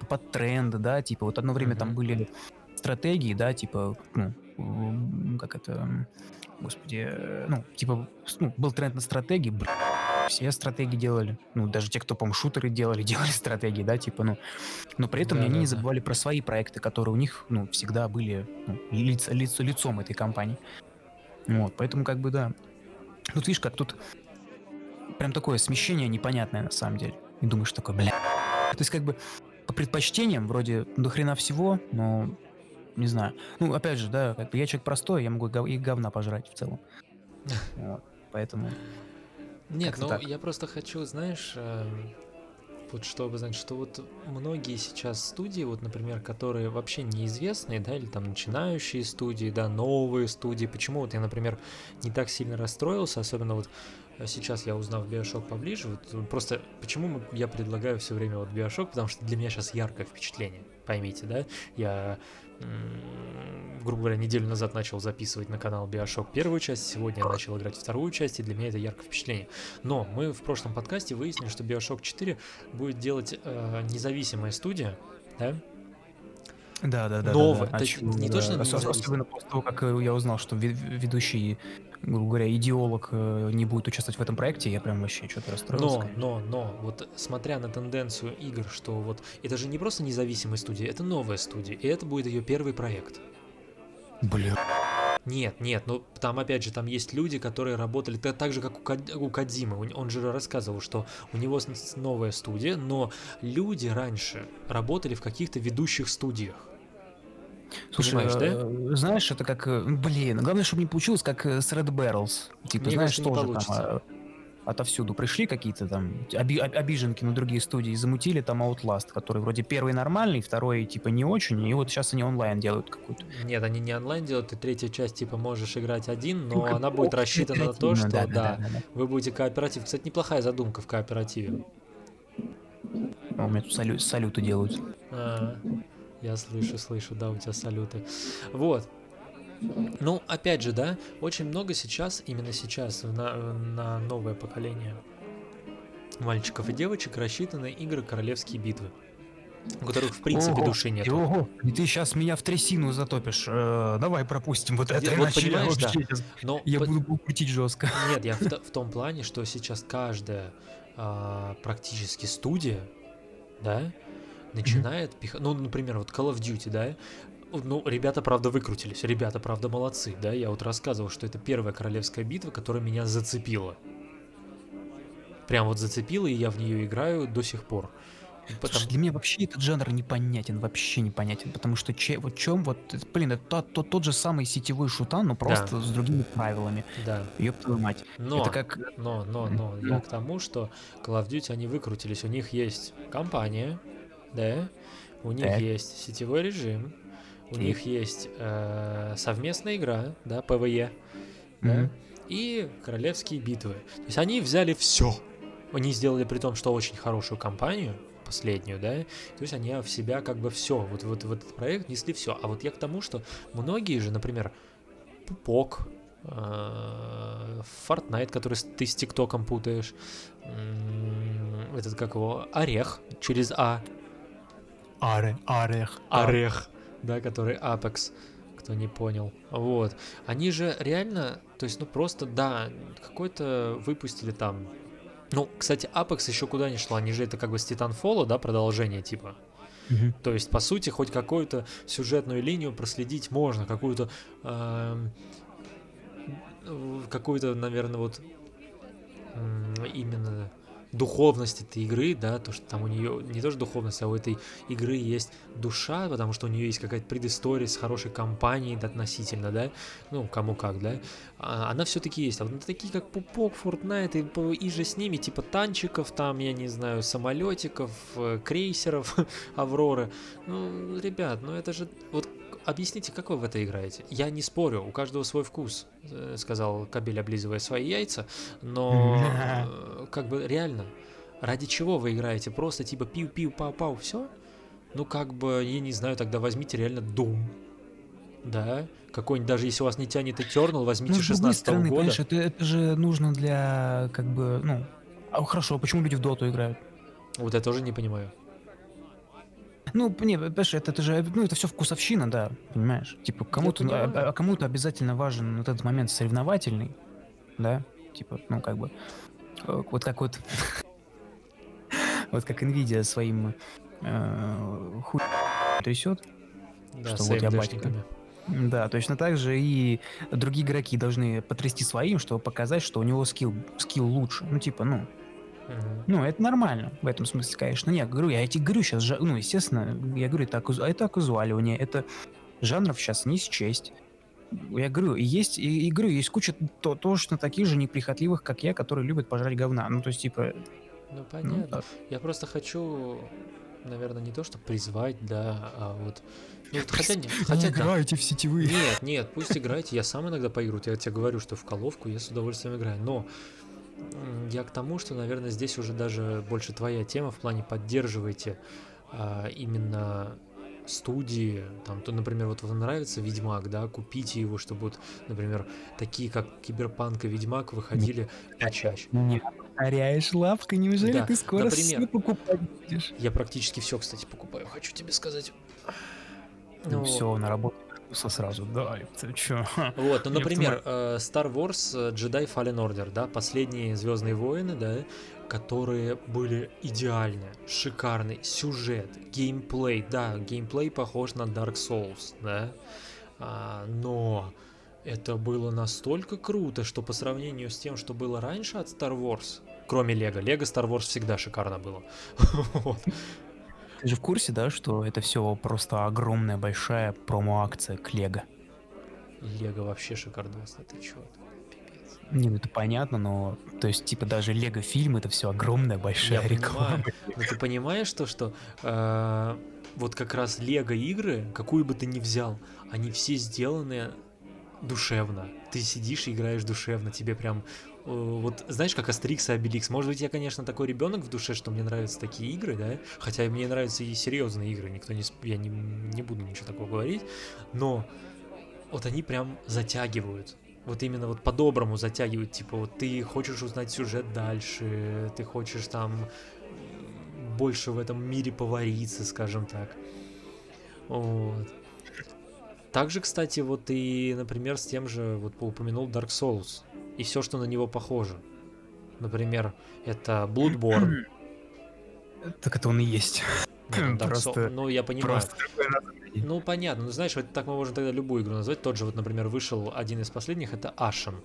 под тренды, да, типа, вот одно время там Мгм. были стратегии, да, типа, ну, как это, господи, э, ну, типа, ну, был тренд на стратегии, бр- все стратегии делали, ну, даже те, кто, по шутеры делали, *laughs* делали стратегии, да, типа, ну, но при этом они не Да-да-да. забывали про свои проекты, которые у них, ну, всегда были ну, лиц- лицо- лицом этой компании. Вот, поэтому, как бы, да, Тут видишь, как тут прям такое смещение непонятное на самом деле. И думаешь такой, бля. То есть как бы по предпочтениям вроде до хрена всего, но не знаю. Ну, опять же, да, как бы я человек простой, я могу и гов- и говна пожрать в целом. Вот, Поэтому... Нет, ну так. я просто хочу, знаешь, эм, вот чтобы знать, что вот многие сейчас студии, вот, например, которые вообще неизвестные, да, или там начинающие студии, да, новые студии, почему вот я, например, не так сильно расстроился, особенно вот э, сейчас я узнав Биошок поближе, вот просто почему я предлагаю все время вот Биошок, потому что для меня сейчас яркое впечатление, поймите, да, я грубо говоря, неделю назад начал записывать на канал Биошок первую часть, сегодня я начал играть вторую часть, и для меня это яркое впечатление. Но мы в прошлом подкасте выяснили, что Bioshock 4 будет делать э, независимая студия, да? Да, да, да. Новое. Да, да. То А не то, да. Особенно после того, как я узнал, что ве- ведущий, грубо говоря, идеолог э, не будет участвовать в этом проекте, я прям вообще что-то расстроился. Но, конечно. но, но, вот смотря на тенденцию игр, что вот это же не просто независимая студия, это новая студия, и это будет ее первый проект. Бля. Нет, нет, ну там опять же, там есть люди, которые работали та- так же, как у, Кад- у Кадзимы. Он- Он же рассказывал, что у него новая студия, но люди раньше работали в каких-то ведущих студиях. Слушай, Понимаешь, да? э, знаешь, это как, э, блин, главное, чтобы не получилось, как э, с Red Barrels. Типа, Мне знаешь, тоже там э, отовсюду пришли какие-то там оби- об- обиженки на другие студии, замутили там Outlast, который вроде первый нормальный, второй типа не очень, и вот сейчас они онлайн делают какую-то. Нет, они не онлайн делают, и третья часть, типа, можешь играть один, но Ну, она будет рассчитана на то, что, да, да. вы будете кооператив. Кстати, неплохая задумка в кооперативе. У меня тут салю- салюты делают. А, я слышу, слышу, да, у тебя салюты. Вот. Ну, опять же, да, очень много сейчас, именно сейчас, на, на новое поколение мальчиков и девочек рассчитаны игры «Королевские битвы», у которых, в принципе, Ого, души нет. Ого, и ты сейчас меня в трясину затопишь. Э, давай пропустим вот это, вот иначе я понимаешь, да. Но Я по- буду крутить жестко. Нет, я в, в том плане, что сейчас каждая а, практически студия, да, начинает пихать. Ну, например, вот Call of Duty, да. Ну, ребята, правда, выкрутились. Ребята, правда, молодцы, да. Я вот рассказывал, что это первая королевская битва, которая меня зацепила. Прям вот зацепила, и я в нее играю до сих пор. Потому- Слушай, для меня вообще этот жанр непонятен, вообще непонятен, потому что че, вот чем вот, блин, это тот, тот, тот же самый сетевой шутан, но просто с другими правилами. Да. Ёб твою мать. Но, Это как... но, но, но, я к тому, что Call of Duty, они выкрутились. У них есть компания, да, у них Так. есть сетевой режим, у Так. них есть э, совместная игра, да, PvE, да, Мгм. и королевские битвы. То есть они взяли все. Они сделали при том, что очень хорошую компанию, последнюю, да, то есть они в себя как бы все, вот, вот в этот проект несли все. А вот я к тому, что многие же, например, Пупок, э, Fortnite, который ты с ТикТоком путаешь, этот как его, Орех через А, Аре, орех. Орех, да, который Apex, кто не понял. Вот. Они же реально, то есть, ну просто, да, какой-то выпустили там. Ну, кстати, Apex еще куда не шла, они же это как бы с Titanfall, да, продолжение типа. Мгм. То есть, по сути, хоть какую-то сюжетную линию проследить можно, какую-то э, какую-то, наверное, вот именно духовность этой игры, да, то, что там у нее не тоже духовность, а у этой игры есть душа, потому что у нее есть какая-то предыстория с хорошей компанией да, относительно, да, ну, кому как, да, а, она все-таки есть. А вот такие, как Пупок, Fortnite и, и же с ними, типа танчиков, там, я не знаю, самолетиков, э, крейсеров, *laughs* Авроры, ну, ребят, ну это же, вот объясните, как вы в это играете? Я не спорю, у каждого свой вкус, э, сказал Кабель, облизывая свои яйца, но *laughs* э, как бы реально, ради чего вы играете? Просто типа пиу-пиу-пау-пау, все? Ну как бы, я не знаю, тогда возьмите реально Doom, да? Какой-нибудь, даже если у вас не тянет Eternal, возьмите Ну, с другой 16 стороны, года. это, это же нужно для, как бы, ну... А хорошо, а почему люди в доту играют? Вот я тоже не понимаю. Ну, не, понимаешь, это, это же, ну, это все вкусовщина, да, понимаешь? Типа, кому-то, ну, а, а кому-то обязательно важен вот этот момент соревновательный, да? Типа, ну, как бы, э, вот как вот, *laughs* вот как Nvidia своим э, хуй трясет, Да, Что вот я AMD-шниками. да, точно так же и другие игроки должны потрясти своим, чтобы показать, что у него скилл, скилл лучше. Ну, типа, ну, Ну, это нормально в этом смысле, конечно. Не, говорю, я тебе говорю сейчас, ну, естественно, я говорю, это, оказу- это оказуаливание, это жанров сейчас не счесть. Я говорю, и есть, и, и говорю, есть куча то, точно таких же неприхотливых, как я, которые любят пожрать говна. Ну, то есть, типа, Ну, ну, понятно. да. Я просто хочу, наверное, не то, что призвать, да, а вот... Ну, вот хотя, нет, хотя да. играйте в сетевые. Нет, нет, пусть играйте, я сам иногда поиграю, я тебе говорю, что в коловку я с удовольствием играю, но я к тому, что, наверное, здесь уже даже больше твоя тема в плане поддерживайте а, именно студии, там, то, например, вот вам нравится Ведьмак, да, купите его, чтобы вот, например, такие как Киберпанк и Ведьмак выходили почаще. Не повторяешь лапка, неужели Да, ты скоро например. все покупать будешь? Я практически все, кстати, покупаю, хочу тебе сказать. Ну, Ну, все, на работу вернулся сразу, да, ты чё? Вот, ну, например, э, Star Wars э, Jedi Fallen Order, да, последние Звездные войны, да, которые были идеальны, шикарный сюжет, геймплей, да, геймплей похож на Dark Souls, да, а, но Это было настолько круто, что по сравнению с тем, что было раньше от Star Wars, кроме Лего, Лего Star Wars всегда шикарно было. *laughs* Вот. Ты же в курсе, да, что это все просто огромная большая промо-акция к Лего? Лего вообще шикардосно, ты? Пипец. Не, ну это понятно, но то есть типа даже Лего фильм это все огромная большая Я реклама. понимаю, но ты понимаешь то, что э, вот как раз Лего игры, какую бы ты ни взял, они все сделаны душевно. Ты сидишь и играешь душевно, тебе прям вот знаешь, как Астерикс и Обеликс. Может быть, я, конечно, такой ребенок в душе, что мне нравятся такие игры, да, хотя мне нравятся и серьезные игры, никто не, я не, не буду ничего такого говорить, но вот они прям затягивают. Вот именно вот по-доброму затягивают, типа вот ты хочешь узнать сюжет дальше, ты хочешь там больше в этом мире повариться, скажем так. Вот. Также, кстати, вот и, например, с тем же, вот упомянул Dark Souls и все, что на него похоже. Например, это Bloodborne. *clears throat* Так это он и есть. ну, *laughs* Просто- ну, я понимаю. Просто. Ну, понятно. Ну, знаешь, вот так мы можем тогда любую игру назвать. Тот же, вот, например, вышел один из последних, это Ashen.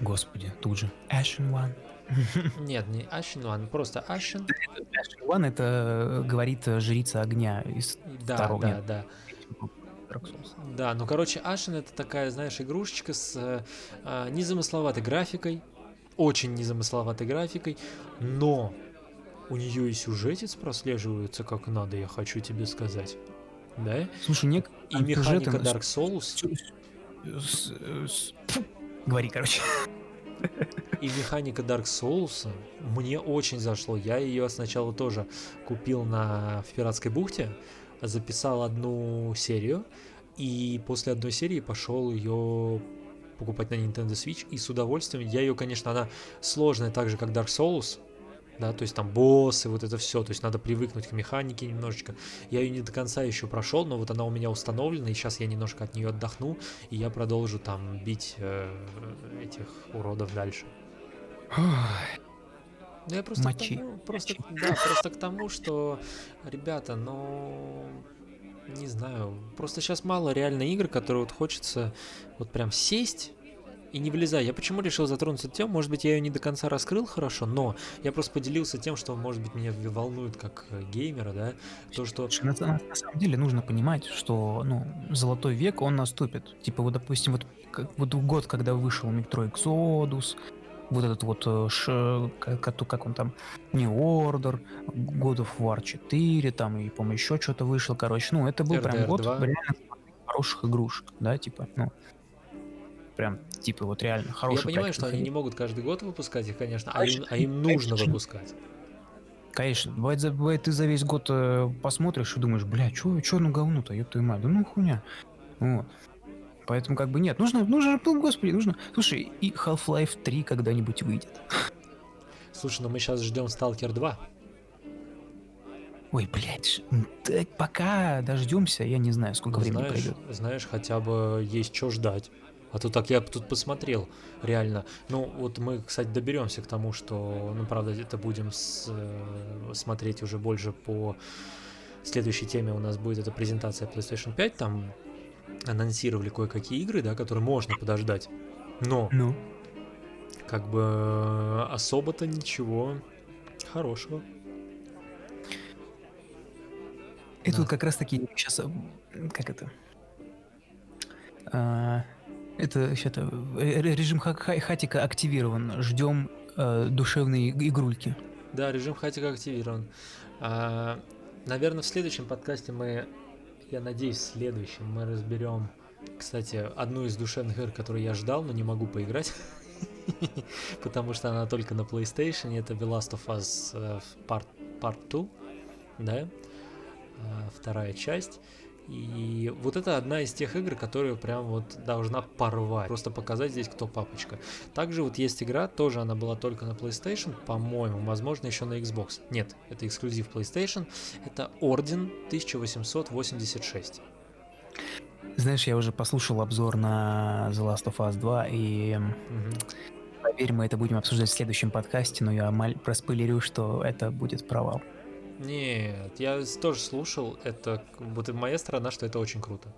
Господи, тут же. Ashen One. *laughs* Нет, не Ashen One, просто Ashen. Ashen One это э, говорит э, жрица огня из Да, второго. да, нет, да. Dark Souls. Да, ну, короче, Ashen это такая, знаешь, игрушечка с э, а, незамысловатой графикой, очень незамысловатой графикой, но у нее и сюжетец прослеживается как надо, я хочу тебе сказать. Да? Слушай, нек... И там механика сюжетом- Dark Souls, с- с- фу, Говори, короче. и механика Dark Souls мне очень зашло. Я ее сначала тоже купил на в пиратской бухте, записал одну серию, и после одной серии пошел ее покупать на Nintendo Switch, и с удовольствием. Я ее, конечно, она сложная так же, как Dark Souls, да, то есть там боссы, вот это все, то есть надо привыкнуть к механике немножечко. Я ее не до конца еще прошел, но вот она у меня установлена, и сейчас я немножко от нее отдохну, и я продолжу там бить э, этих уродов дальше. Ну, я просто, Мочи. к тому, просто, да, просто к тому, что, ребята, ну, не знаю, просто сейчас мало реально игр, которые вот хочется вот прям сесть и не влезая. Я почему решил затронуть эту тему? Может быть, я ее не до конца раскрыл хорошо, но я просто поделился тем, что, может быть, меня волнует как э, геймера, да, то, что... На, на- на самом деле нужно понимать, что ну, золотой век, он наступит. Типа, вот, допустим, вот, как- вот год, когда вышел Metro Exodus, вот этот вот, э, ш, как, как- как он там, New Order, God of War 4, там, и, по-моему, еще что-то вышло, короче. Ну, это был прям RDR год 2. реально хороших игрушек, да, типа, ну, прям, типа, вот реально Я хороших понимаю, что они качественных не могут каждый год выпускать их, конечно, а Конечно, им, а им нужно конечно. выпускать. Конечно, бывает, за- бывает, ты за весь год э, посмотришь и думаешь, бля, чё, чё ну говно-то, ёб твою мать, да ну хуйня. Вот. Поэтому как бы нет, нужно, нужно, ну, господи, нужно. Слушай, и Half-Life 3 когда-нибудь выйдет. Слушай, ну мы сейчас ждем Stalker 2. Ой, блядь, м, да пока дождемся, я не знаю, сколько Ну, времени знаешь, пройдет. знаешь, хотя бы есть что ждать. А то так я тут посмотрел, реально. Ну, вот мы, кстати, доберемся к тому, что, ну, правда, это будем с- э, смотреть уже больше по следующей теме у нас будет эта презентация PlayStation 5, там анонсировали кое-какие игры, да, которые можно подождать. Но, Ну, как бы, э, особо-то ничего хорошего. это Да. вот как раз таки сейчас, как это, А, это, что-то, э, режим ха- ха- хатика активирован, ждем э, душевные иг- игрульки. Да, режим хатика активирован. А, наверное, в следующем подкасте мы, я надеюсь, в следующем мы разберем, кстати, одну из душевных игр, которую я ждал, но не могу поиграть. *laughs* Потому что она только на PlayStation. Это The Last of Us э, Part, Part 2. Да? А, Вторая часть. И вот это одна из тех игр, которая прям вот должна порвать. Просто показать здесь, кто папочка. Также вот есть игра, тоже она была только на PlayStation, по-моему, возможно, еще на Xbox. Нет, это эксклюзив PlayStation. Это Орден 1886. Знаешь, я уже послушал обзор на The Last of Us 2, и Мгм. поверь, мы это будем обсуждать в следующем подкасте, но я проспойлерю, что это будет провал. Нет, я тоже слушал, это вот моя сторона, что это очень круто.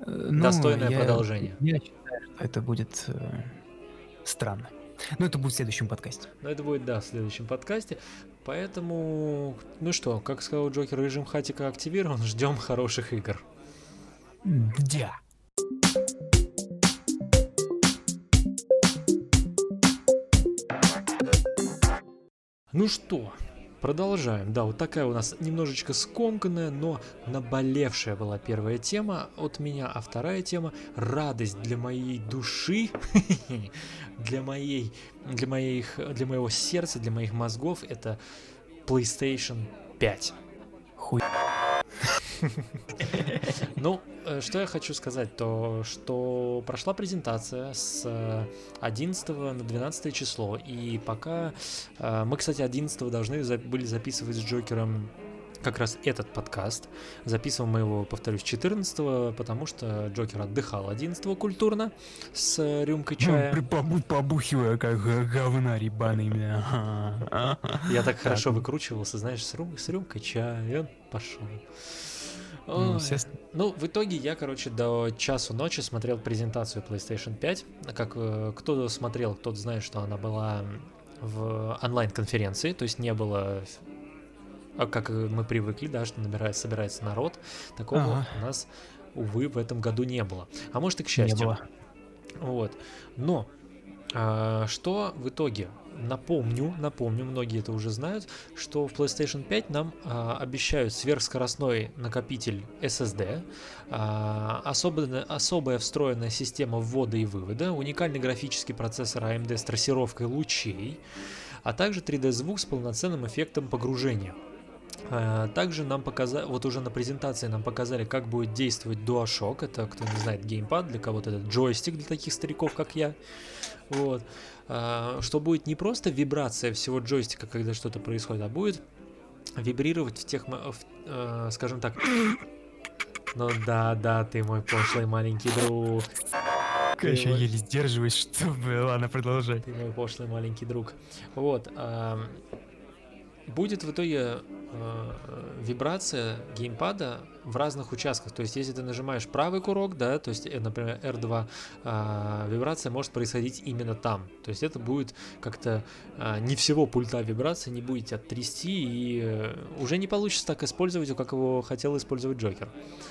Э, ну, Достойное я- продолжение. Я считаю, что это будет э, странно. Но это будет в следующем подкасте. Но это будет, да, в следующем подкасте. Поэтому, ну что, как сказал Джокер, режим хатика активирован, *laughs* ждем хороших игр. Да. Ну что, продолжаем. Да, вот такая у нас немножечко скомканная, но наболевшая была первая тема от меня, а вторая тема — радость для моей души, *laughs* для моей, для моих, для моего сердца, для моих мозгов — это PlayStation 5. Хуй. *laughs* Ну, э, что я хочу сказать, то что прошла презентация с э, 11 на 12 число, и пока э, мы, кстати, 11 должны были записывать с Джокером как раз этот подкаст. Записывал мы его, повторюсь, 14 потому что Джокер отдыхал 11 культурно с э, рюмкой чая. При- побу- Побухиваю, как говна ебаный, бля. Я так хорошо выкручивался, знаешь, с, рюм- с рюмкой чая, и он пошел. Ну, естественно. Ну, в итоге я, короче, до часу ночи смотрел презентацию PlayStation 5. Как э, кто смотрел, тот знает, что она была в онлайн-конференции, то есть не было, а как мы привыкли, да, что набирается, собирается народ. Такого Ага. у нас, увы, в этом году не было. А может и к Не счастью. было. Вот. Но а, что в итоге? Напомню, напомню, многие это уже знают, что в PlayStation 5 нам а, обещают сверхскоростной накопитель SSD, а, особенно, особая встроенная система ввода и вывода, уникальный графический процессор AMD с трассировкой лучей, а также 3D-звук с полноценным эффектом погружения. А, Также нам показали, вот уже на презентации нам показали, как будет действовать DualShock. Это, кто не знает, геймпад, для кого-то это джойстик для таких стариков, как я. Вот. А, Что будет не просто вибрация всего джойстика, когда что-то происходит, а будет вибрировать в тех, в, э, скажем так, *coughs* ну да, да, ты мой пошлый маленький друг. Ты Еще мой- еле сдерживаюсь, *laughs* чтобы... Ладно, продолжай. Ты мой пошлый маленький друг. Вот. будет в итоге э, вибрация геймпада в разных участках. То есть, если ты нажимаешь правый курок, да, то есть, э, например, R2, а, вибрация может происходить именно там. То есть, это будет как-то а, не всего пульта вибрации, не будете оттрясти, и э, уже не получится так использовать, как его хотел использовать Джокер.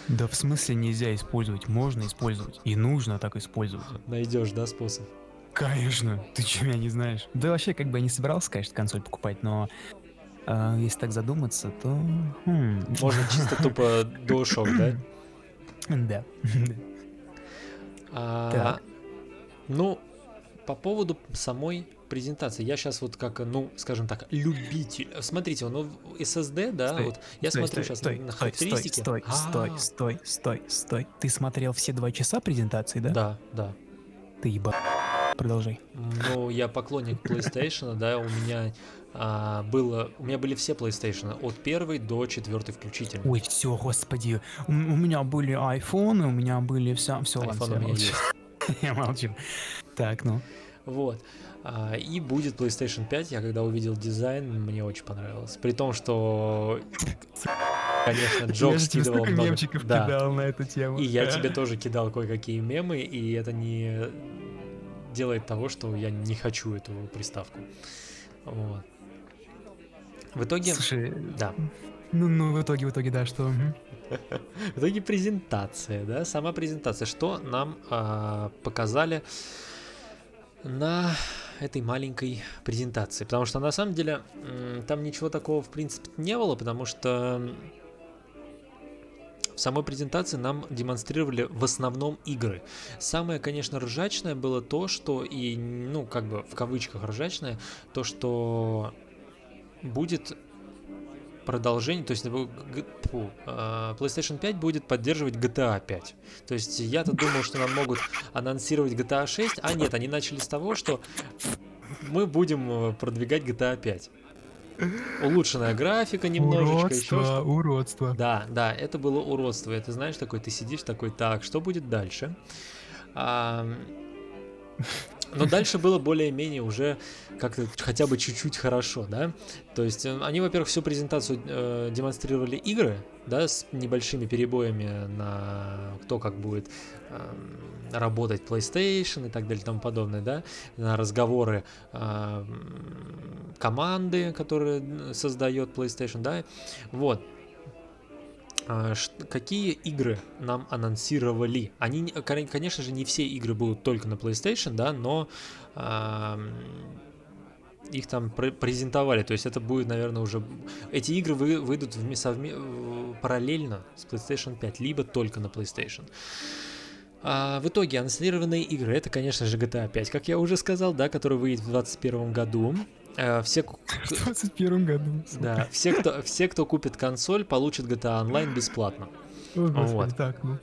Да в смысле нельзя использовать? Можно использовать. И нужно так использовать. Найдешь, да, способ? Конечно. Ты че меня не знаешь? Да вообще, как бы я не собирался, конечно, консоль покупать, но а, если так задуматься, то... хм, Можно чисто *laughs* тупо DualShock, да? Да. А, Так. Ну, по поводу самой презентации, я сейчас вот как, ну, скажем так, любитель. Смотрите, ну, SSD, да, Стой, вот я Стой, смотрю стой, сейчас стой, на стой, характеристики. Стой, стой, А, стой, стой, стой, стой. Ты смотрел все два часа презентации, да? Да, да. Ты еба. Продолжай. Ну, я поклонник PlayStation, да, у меня а, было, у меня были все PlayStation от первой до четвертой включительно. Ой, все, господи. У, у меня были айфоны, у меня были все, все, iPhone у меня есть. *laughs* Я молчу. Так, ну. Вот. А, И будет PlayStation 5. Я когда увидел дизайн, мне очень понравилось. При том, что, конечно, тебе скидывал много. мемчиков Да. кидал на эту тему. И я *laughs* тебе тоже кидал кое-какие мемы, и это не делает того, что я не хочу эту приставку. Вот. В итоге, Слушай, да, ну, ну, в итоге, в итоге, да, что? *laughs* в итоге презентация, да, сама презентация, что нам а, показали на этой маленькой презентации, потому что на самом деле там ничего такого в принципе не было, потому что в самой презентации нам демонстрировали в основном игры. Самое, конечно, ржачное было то, что и, ну, как бы в кавычках ржачное, то, что будет продолжение, то есть фу, а, PlayStation 5 будет поддерживать GTA 5. То есть я-то думал, что нам могут анонсировать GTA 6, а нет, они начали с того, что мы будем э, продвигать GTA 5. Улучшенная графика немножечко, еще что Уродство, уродство. да, да, это было уродство. Это знаешь, такой, ты сидишь такой, так, что будет дальше? А, Но дальше было более-менее уже как-то хотя бы чуть-чуть хорошо, да. То есть э, они, во-первых, всю презентацию э, демонстрировали игры, да, с небольшими перебоями на кто как будет э, работать PlayStation и так далее и тому подобное, да, на разговоры э, команды, которые создает PlayStation, да, вот. Ш- Какие игры нам анонсировали? Они, не- кон- конечно же, не все игры будут только на PlayStation, да, но их там пр- презентовали. То есть это будет, наверное, уже... Эти игры вы, выйдут вме- совме- в- параллельно с PlayStation 5, либо только на PlayStation. А, в итоге анонсированные игры это, конечно же, GTA 5, как я уже сказал, да, который выйдет в 2021 году. Э, все, *laughs* В 21 году. да, все, кто, все, кто купит консоль, получат GTA Online бесплатно. О, господи, Вот. так, ну.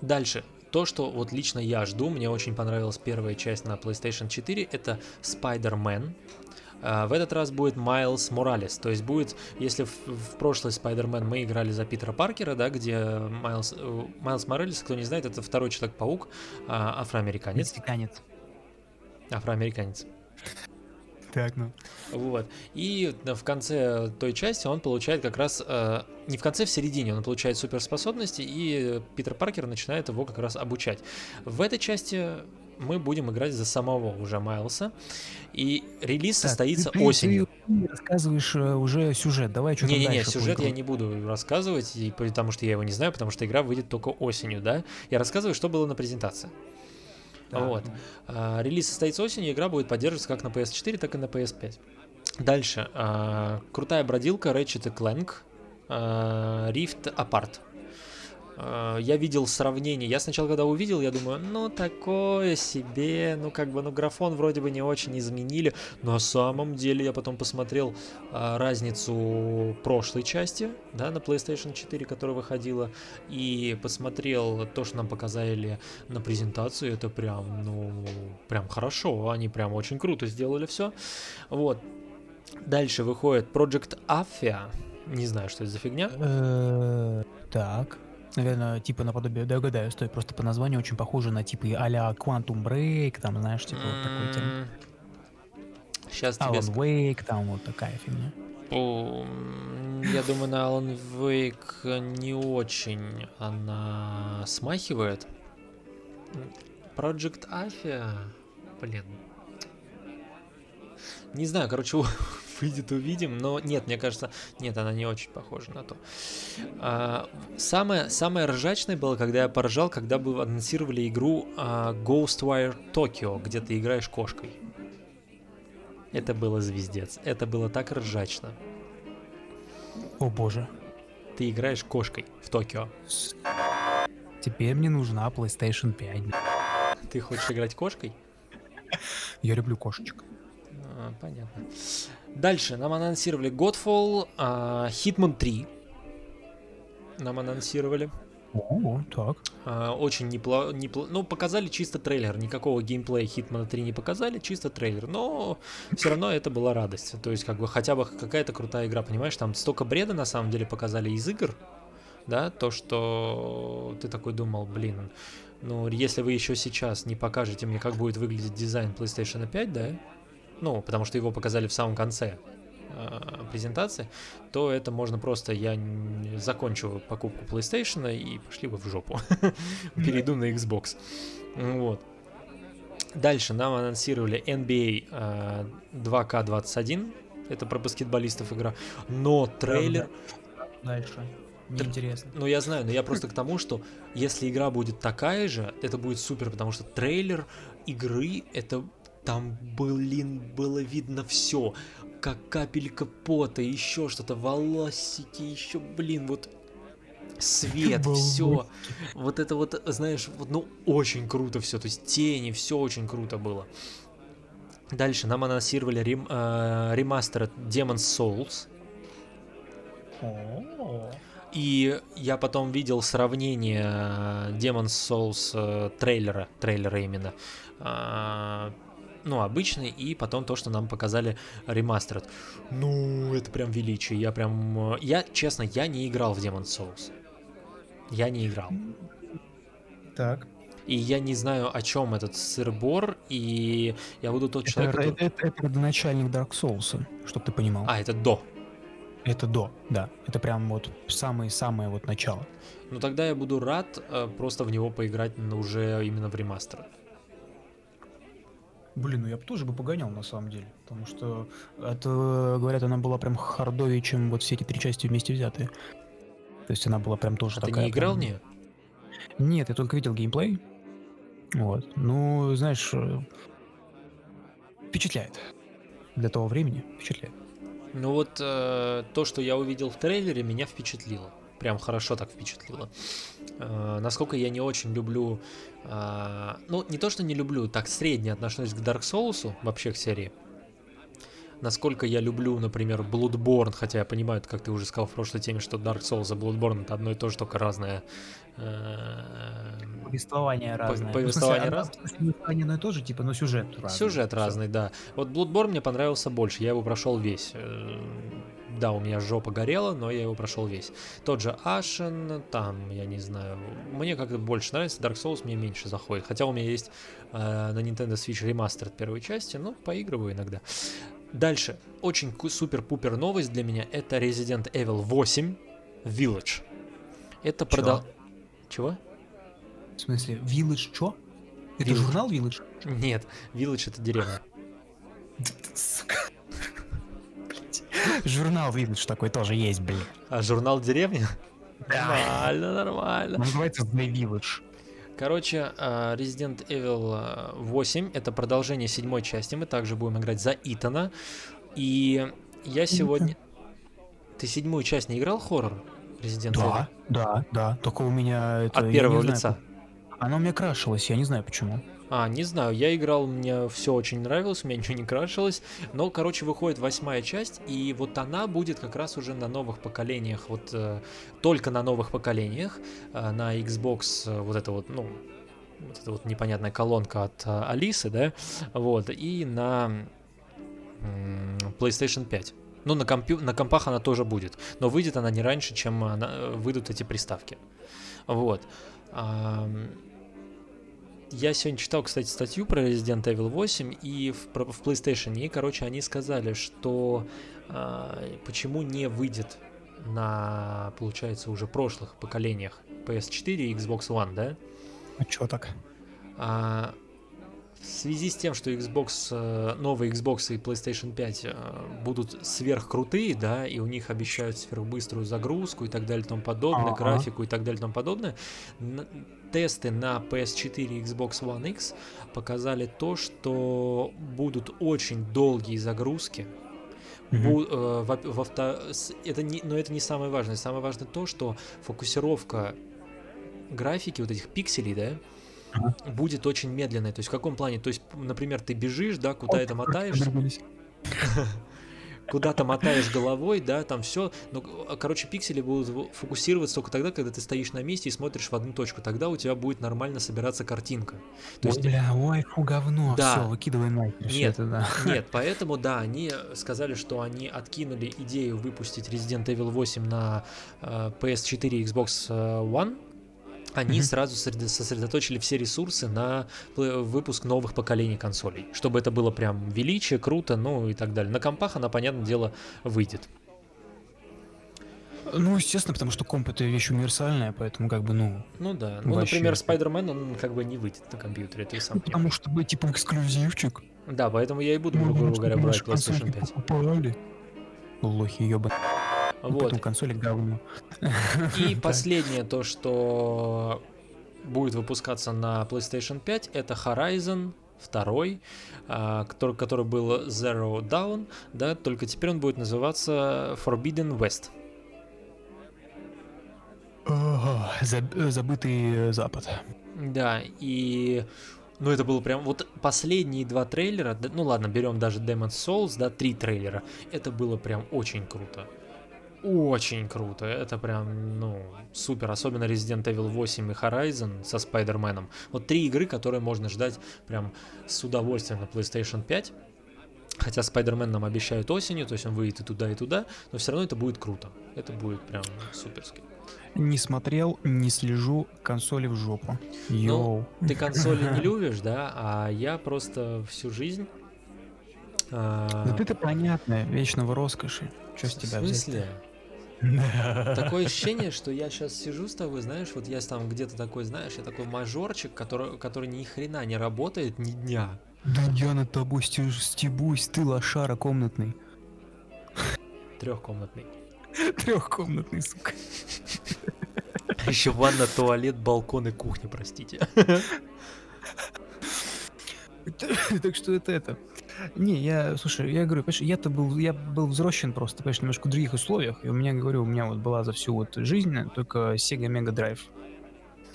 Дальше. То, что вот лично я жду, мне очень понравилась первая часть на PlayStation 4, это Spider-Man. А, В этот раз будет Майлз Моралес, то есть будет, если в, в прошлый Spider-Man мы играли за Питера Паркера, да, где Майлз, э, Майлз Моралес, кто не знает, это второй Человек-паук, афроамериканец, Мексиканец. афроамериканец. Так, ну. Вот. И в конце той части он получает как раз... э, не в конце, в середине он получает суперспособности, и Питер Паркер начинает его как раз обучать. В этой части мы будем играть за самого уже Майлса. И релиз Так, состоится ты- осенью. Ты рассказываешь э, уже сюжет. Давай что там Не-не-не, дальше по сюжет я не буду рассказывать, и потому что я его не знаю, потому что игра выйдет только осенью, да? Я рассказываю, что было на презентации. Так, Вот. ну. Релиз состоится осенью, игра будет поддерживаться как на PS4, так и на PS5. Дальше. а, Крутая бродилка Ratchet Clank а, Rift Apart. А, Я видел сравнение. Я сначала, когда увидел, я думаю, ну такое себе, ну как бы, ну графон вроде бы не очень изменили. Но на самом деле я потом посмотрел а, разницу прошлой части, да, на PlayStation 4, которая выходила, и посмотрел то, что нам показали на презентации, это прям, ну, прям хорошо, они прям очень круто сделали все. Вот. Дальше выходит Project Afia. Не знаю, что это за фигня. Э, Так. Наверное, типа наподобие, догадаюсь, то есть просто по названию очень похоже на типы а-ля Quantum Break, там, знаешь, типа вот такой тем. Сейчас тебе... Alan Wake, там вот такая фигня. О, Я думаю, на Alan Wake не очень она смахивает. Project Afia, блин. Не знаю, короче, выйдет, увидим, но нет, мне кажется, нет, она не очень похожа на то. А, самое, самое ржачное было, когда я поржал, когда бы анонсировали игру а, Ghostwire Tokyo, где ты играешь кошкой. Это было звездец. Это было так ржачно. О боже. Ты играешь кошкой в Токио. Теперь мне нужна PlayStation 5. Ты хочешь играть кошкой? Я люблю кошечек. А, понятно. Дальше нам анонсировали Godfall, а, Hitman 3. Нам анонсировали. О, так. А, очень неплохо. Ну, показали чисто трейлер. Никакого геймплея Hitman 3 не показали, чисто трейлер. Но все равно это была радость. То есть, как бы хотя бы какая-то крутая игра, понимаешь? Там столько бреда на самом деле показали из игр. Да, то, что ты такой думал, блин, ну, если вы еще сейчас не покажете мне, как будет выглядеть дизайн PlayStation 5, да, ну, потому что его показали в самом конце э, презентации, то это можно просто, я закончу покупку PlayStation и пошли вы в жопу. *laughs* Перейду на Xbox. Вот. Дальше нам анонсировали NBA э, 2K21. Это про баскетболистов игра. Но трейлер... Дальше. Неинтересно. Ну, я знаю, но я просто к тому, что если игра будет такая же, это будет супер, потому что трейлер игры, это там, блин, было видно все. Как капелька пота, еще что-то, волосики, еще, блин, вот свет, все. Вот это вот, знаешь, вот, ну, очень круто все. То есть тени, все очень круто было. Дальше нам анонсировали рем, э, ремастер Demon's Souls. И я потом видел сравнение э, Demon's Souls э, трейлера, трейлера именно, а, ну, обычный, и потом то, что нам показали ремастер. Ну, это прям величие, я прям... э, Я, честно, я не играл в Demon's Souls. Я не играл. Так. и я не знаю, о чем этот сыр-бор, и я буду тот Это, человек, который... это, это, это родоначальник Dark Souls, чтобы ты понимал. А, это до. Это до, да. Это прям вот самое-самое вот начало. Ну тогда я буду рад э, просто в него поиграть уже именно в ремастер. Блин, ну я бы тоже бы погонял на самом деле. Потому что это, говорят, она была прям хардовее, чем вот все эти три части вместе взятые. То есть она была прям тоже А ты такая. не играл в прям- нее? Нет, я только видел геймплей. Вот. Ну, знаешь, э, впечатляет. Для того времени впечатляет. Ну вот э, то, что я увидел в трейлере, меня впечатлило. Прям хорошо так впечатлило. Э, насколько я не очень люблю... э, ну, не то, что не люблю, так средне отношусь к Dark Souls, вообще к серии. Насколько я люблю, например, Bloodborne, хотя я понимаю, как ты уже сказал в прошлой теме, что Dark Souls и Bloodborne это одно и то же, только разное. э, Повествование разное. повествование Ну, в смысле, раз- одно- в смысле, Повествование одно и то же, типа, но сюжет разный. Сюжет разный, да. Вот Bloodborne мне понравился больше, я его прошел весь. Э, Да, у меня жопа горела, но я его прошел весь. Тот же Ashen, там, я не знаю, мне как-то больше нравится, Dark Souls мне меньше заходит. Хотя у меня есть э, на Nintendo Switch ремастер первой части, ну, поигрываю иногда. Дальше, очень супер-пупер новость для меня, это Resident Evil 8 Village. Это продал... Чего? В смысле, Village чё? Это Village. журнал Village? Нет, Village это деревня. Журнал Village такой тоже есть, блин. А журнал деревня? Да. Нормально, нормально. Называется The Village. Короче, э, Resident Evil э, 8 это продолжение седьмой части. Мы также будем играть за Итана. И я сегодня... Ты седьмую часть не играл хоррор? Resident Evil? Да, да, да. Только у меня это... От первого не знаю, лица. Она у меня крашилась, я не знаю почему. А, не знаю, я играл, мне все очень нравилось, у меня ничего не крашилось. Но, короче, выходит восьмая часть, и вот она будет как раз уже на новых поколениях, вот э, только на новых поколениях, э, на Xbox, э, вот это вот, ну, вот эта вот непонятная колонка от э, Алисы, да, вот, и на м, PlayStation 5. Ну, на, компью- на компах она тоже будет, но выйдет она не раньше, чем она- э, выйдут эти приставки. Вот. Ам, я сегодня читал, кстати, статью про Resident Evil 8, и в, в PlayStation, и, короче, они сказали, что а, почему не выйдет на, получается, уже прошлых поколениях PS4 и Xbox One, да? А чё так? А, в связи с тем, что Xbox, э, новые Xbox и PlayStation 5 э, будут сверхкрутые, да, и у них обещают сверхбыструю загрузку и так далее и тому подобное, Ага. графику и так далее и тому подобное, тесты на PS4 и Xbox One X показали то, что будут очень долгие загрузки, э, во- во с- это не, но это не самое важное. Самое важное то, что фокусировка графики вот этих пикселей, да, Ага. будет очень медленной. То есть в каком плане? То есть, например, ты бежишь, да, куда-то мотаешь, Подругались. *laughs* куда-то мотаешь головой, да, там все. Ну, к- короче, пиксели будут фокусироваться только тогда, когда ты стоишь на месте и смотришь в одну точку. Тогда у тебя будет нормально собираться картинка. То Ой, есть бля, ой, фу, говно, Да. все, выкидывай нахер. Нет. это, да. *laughs* Нет, *laughs* поэтому, да, они сказали, что они откинули идею выпустить Resident Evil 8 на э, PS4 и Xbox э, One. Они Мгм. сразу сосредо- сосредоточили все ресурсы на пл- выпуск новых поколений консолей, чтобы это было прям величие, круто, ну и так далее. На компах она, понятное дело, выйдет. Ну, естественно, потому что комп это вещь универсальная, поэтому как бы, ну, Ну да. Ну, Вообще. например, Spider-Man, он как бы не выйдет на компьютере, ты сам ну, потому что бы типа эксклюзивчик. Да, поэтому я и буду, Ну, грубо говоря, брать PlayStation 5. покупали. Лохи ебаные. Вот. Потом консоли говно. И *laughs* последнее то, что будет выпускаться на PlayStation 5, это Horizon 2, а, который, который был Zero Dawn, да, только теперь он будет называться Forbidden West. Э, Забытый Запад. Да, и ну это было прям вот последние два трейлера, ну ладно, берем даже Demon's Souls, да, три трейлера, это было прям очень круто. Очень круто, это прям, ну, супер, особенно Resident Evil 8 и Horizon со Спайдерменом. Вот три игры, которые можно ждать прям с удовольствием на PlayStation 5. Хотя Spider-Man нам обещают осенью, то есть он выйдет и туда, и туда, но все равно это будет круто. Это будет прям суперски. не смотрел, не слежу, консоли в жопу. Йоу. Ты консоли не *laughs* любишь, да? А я просто всю жизнь... а, Да ты-то понятно, вечного роскоши. Что с в тебя взять? *laughs* Такое ощущение, что я сейчас сижу с тобой, знаешь, вот я там где-то такой, знаешь, я такой мажорчик, который, который ни хрена не работает ни дня. Да я на тобой стебусь, ты лошара комнатный. Трехкомнатный. *laughs* Трехкомнатный, сука. *laughs* Еще ванна, туалет, балкон и кухня, простите. Так что это это. Не, я, слушай, я говорю, понимаешь, я-то был, я был взросшен просто, понимаешь, немножко в других условиях. И у меня, говорю, у меня вот была за всю вот жизнь только Sega Mega Drive.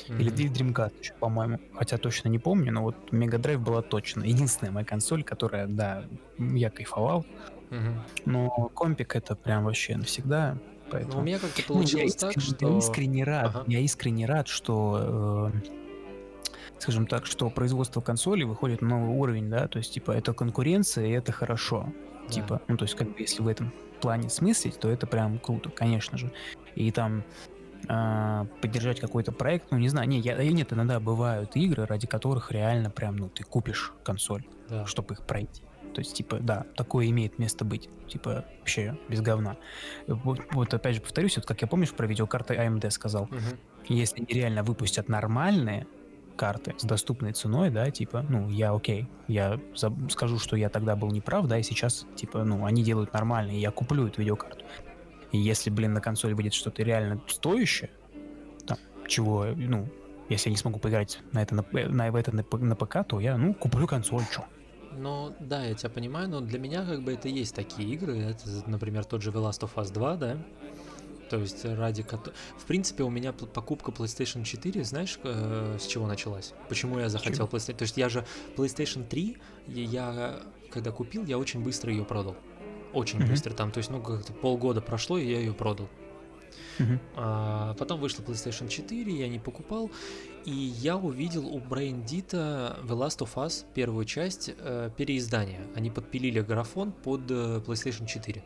Или Мгм. Dream- Dreamcast еще, по-моему. Хотя точно не помню, но вот Mega Drive была точно. Единственная моя консоль, которая, да, я кайфовал. Мгм. Но компик это прям вообще навсегда. Ну, Поэтому... у меня как-то Ну, я получилось так, искренне- что... Я искренне рад, Ага. я искренне рад, что, э, скажем так, что производство консолей выходит на новый уровень, да, то есть, типа, это конкуренция, и это хорошо. Да. Типа, ну, то есть, как бы, если в этом плане смыслить, то это прям круто, конечно же. И там а, поддержать какой-то проект, ну, не знаю, не, я, я- нет, иногда бывают игры, ради которых реально прям, ну, ты купишь консоль, Да. чтобы их пройти. То есть, типа, да, такое имеет место быть. Типа, вообще без говна. Вот, вот опять же повторюсь, вот как я помнишь про видеокарты AMD сказал, Мгм. если они реально выпустят нормальные карты с доступной ценой, да, типа, ну, я окей, я за- скажу, что я тогда был неправ, да, и сейчас, типа, ну, они делают нормально, и я куплю эту видеокарту. И если, блин, на консоли будет что-то реально стоящее, там, чего, ну, если я не смогу поиграть на это на, на, в это на, на ПК, то я, ну, куплю консоль, чё. Ну, да, я тебя понимаю, но для меня как бы это есть такие игры. Это, например, тот же The Last of Us 2, да? То есть ради. В принципе, у меня покупка PlayStation 4, знаешь, э, с чего началась? Почему я захотел PlayStation... То есть я же PlayStation 3, и я когда купил, я очень быстро ее продал. Очень Мгм. быстро там, то есть, ну, как-то полгода прошло, и я ее продал. Мгм. А, потом вышла PlayStation 4, я не покупал, и я увидел у Брейндита The Last of Us первую часть э, переиздания. Они подпилили графон под э, PlayStation 4.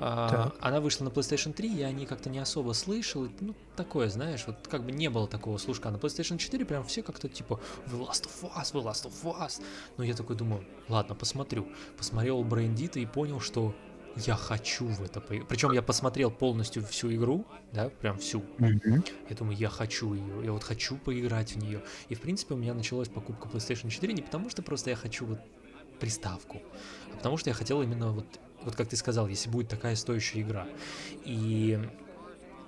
А, Так. она вышла на PlayStation 3, я о ней как-то не особо слышал. Ну, такое, знаешь, вот как бы не было такого слушка. А на PlayStation 4 прям все как-то типа The Last of Us, The Last of Us. Но я такой думаю, ладно, посмотрю. Посмотрел у Брейндита и понял, что я хочу в это поиграть. Причем я посмотрел полностью всю игру, да, прям всю. Мгм. Я думаю, я хочу ее, я вот хочу поиграть в нее. И в принципе у меня началась покупка PlayStation 4 не потому, что просто я хочу вот приставку, а потому что я хотел именно вот, вот как ты сказал, если будет такая стоящая игра. И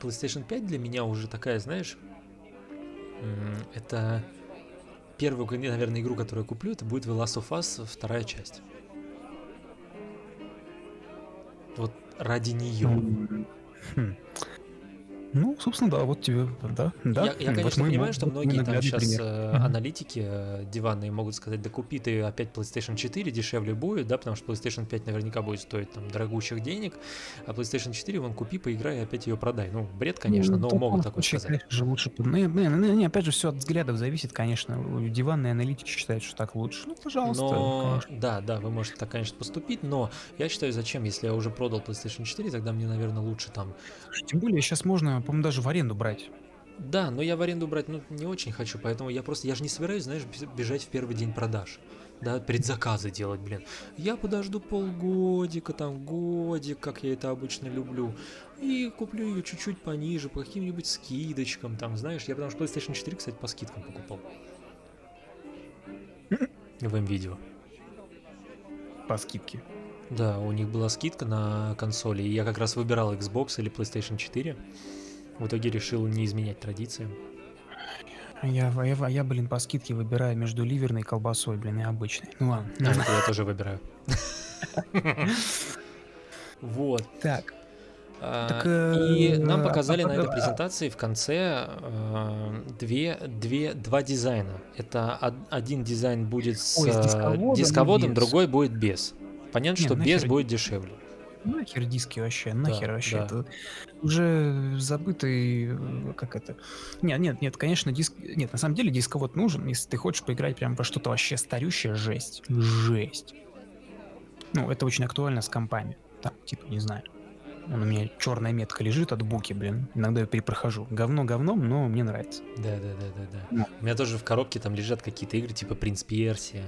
PlayStation 5 для меня уже такая, знаешь, это первую, наверное, игру, которую я куплю, это будет The Last of Us вторая часть. Вот ради нее. Хм. Ну, собственно, да, вот тебе, да, да. Я, я, Вот конечно, мой- понимаю, что вот многие там сейчас пример. Мгм. аналитики э, диванные могут сказать, да купи ты опять PlayStation 4, дешевле будет, да, потому что PlayStation 5 наверняка будет стоить там дорогущих денег, а PlayStation 4 вон купи, поиграй и опять ее продай. Ну, бред, конечно, Ну, но могут такое сказать. Конечно же, лучше. Ну, не, не, не, не, опять же, все от взглядов зависит, конечно. Диванные аналитики считают, что так лучше. Ну, пожалуйста. Но, конечно. да, да, вы можете так, конечно, поступить, но я считаю, зачем, если я уже продал PlayStation 4, тогда мне, наверное, лучше там Тем более, сейчас можно, по-моему, даже в аренду брать. Да, но я в аренду брать ну, не очень хочу, поэтому я просто, я же не собираюсь, знаешь, бежать в первый день продаж. Да, предзаказы делать, блин. Я подожду полгодика, там, годик, как я это обычно люблю. И куплю ее чуть-чуть пониже, по каким-нибудь скидочкам, там, знаешь. Я потому что PlayStation 4, кстати, по скидкам покупал. В видео. По скидке. Да, у них была скидка на консоли, и я как раз выбирал Xbox или PlayStation 4. В итоге решил не изменять традициям. А Я, я, я, блин, по скидке выбираю между ливерной колбасой, блин, и обычной. Ну ладно. А, это я тоже выбираю. Вот. Так, А, Так, И э, нам а- показали на этой презентации в конце э, две, две, два дизайна. Это од- один дизайн будет с Ой, с э, дисководом другой будет без. Понятно, что нахер без будет дешевле. Нахер диски вообще, нахер Да, вообще. да. Это уже забытый, э, как это... Нет, нет, нет, конечно, диск... Нет, на самом деле дисковод нужен, если ты хочешь поиграть прям во что-то вообще старющее, жесть. Жесть. Ну, это очень актуально с компами. Там, типа, не знаю. Он у меня черная метка лежит от буки, блин. Иногда я перепрохожу. Говно говном, но мне нравится. Да, да, да, да, да. Ну. У меня тоже в коробке там лежат какие-то игры, типа Принц Персия.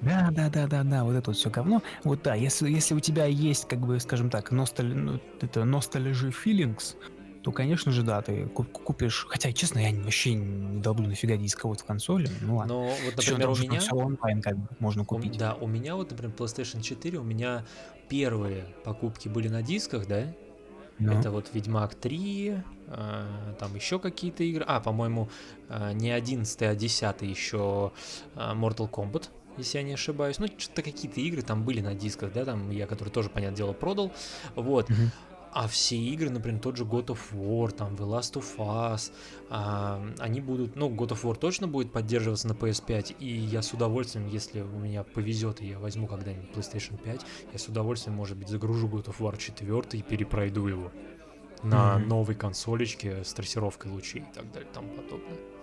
Да, да, да, да, да, вот это вот все говно. Вот да, если, если у тебя есть, как бы, скажем так, носталь... ну, это nostalgia feelings, то, конечно же, да, ты ку- купишь. Хотя, честно, я вообще не долблю нафига дисковод в консоли. Ну ладно. Но вот, например, там у меня... всё онлайн как бы можно У- купить. да, у меня вот, например, PlayStation 4, у меня первые покупки были на дисках, да? Ну, Это вот Ведьмак 3, а, там еще какие-то игры. А, по-моему, а, не 11, а 10 еще а, Mortal Kombat, если я не ошибаюсь. Ну, что-то какие-то игры там были на дисках, да, там я, которые тоже, понятное дело, продал. Вот. А все игры, например, тот же God of War, там, The Last of Us, а, они будут, ну, God of War точно будет поддерживаться на PS5, и я с удовольствием, если у меня повезет, и я возьму когда-нибудь PlayStation 5, я с удовольствием, может быть, загружу God of War 4 и перепройду его на Мгм. новой консолечке с трассировкой лучей и так далее, и тому подобное.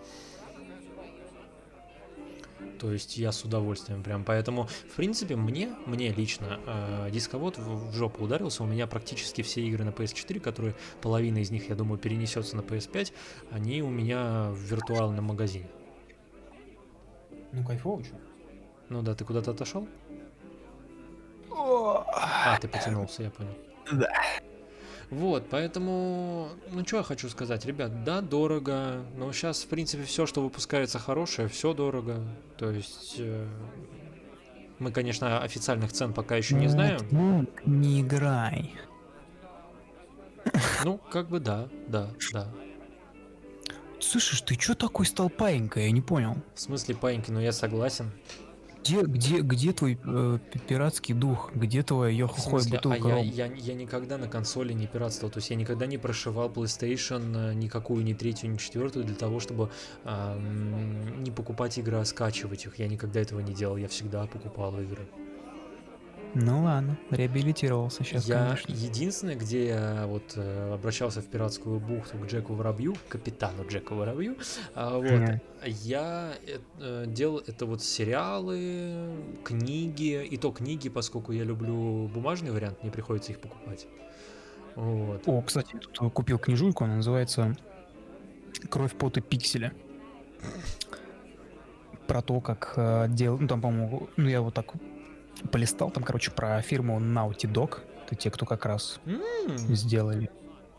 То есть я с удовольствием прям. Поэтому, в принципе, мне, мне лично э, дисковод в, в жопу ударился. У меня практически все игры на PS4, которые половина из них, я думаю, перенесется на PS5, они у меня в виртуальном магазине. Ну, кайфово, что? Ну да, ты куда-то отошел? А, ты потянулся, я понял. Да. Вот, поэтому, ну что я хочу сказать, ребят, да, дорого, но сейчас, в принципе, все, что выпускается хорошее, все дорого. То есть э, мы, конечно, официальных цен пока еще не знаем. Не играй. Ну, как бы да, да, да. Слышишь, ты чё такой стал паинькой? Я не понял. В смысле, паиньки, ну я согласен. Где, где, где твой э, пи- пиратский дух? Где твоя йохохой смысле, а бутылка я, я, я никогда на консоли не пиратствовал, то есть я никогда не прошивал PlayStation э, никакую, ни третью, ни четвертую для того, чтобы ам, не покупать игры, а скачивать их. Я никогда этого не делал, я всегда покупал игры. Ну ладно, реабилитировался сейчас, я конечно. единственное, где я вот э, обращался в пиратскую бухту к Джеку Воробью, капитану Джеку Воробью, а, вот, Мгм. я э, э, делал это вот сериалы, книги, и то книги, поскольку я люблю бумажный вариант, мне приходится их покупать. Вот. О, кстати, я тут купил книжульку, она называется «Кровь, пот и пиксели». Про то, как э, дел... Ну, там, по-моему, ну, я вот так полистал, там, короче, про фирму Naughty Dog. Это те, кто как раз М, сделали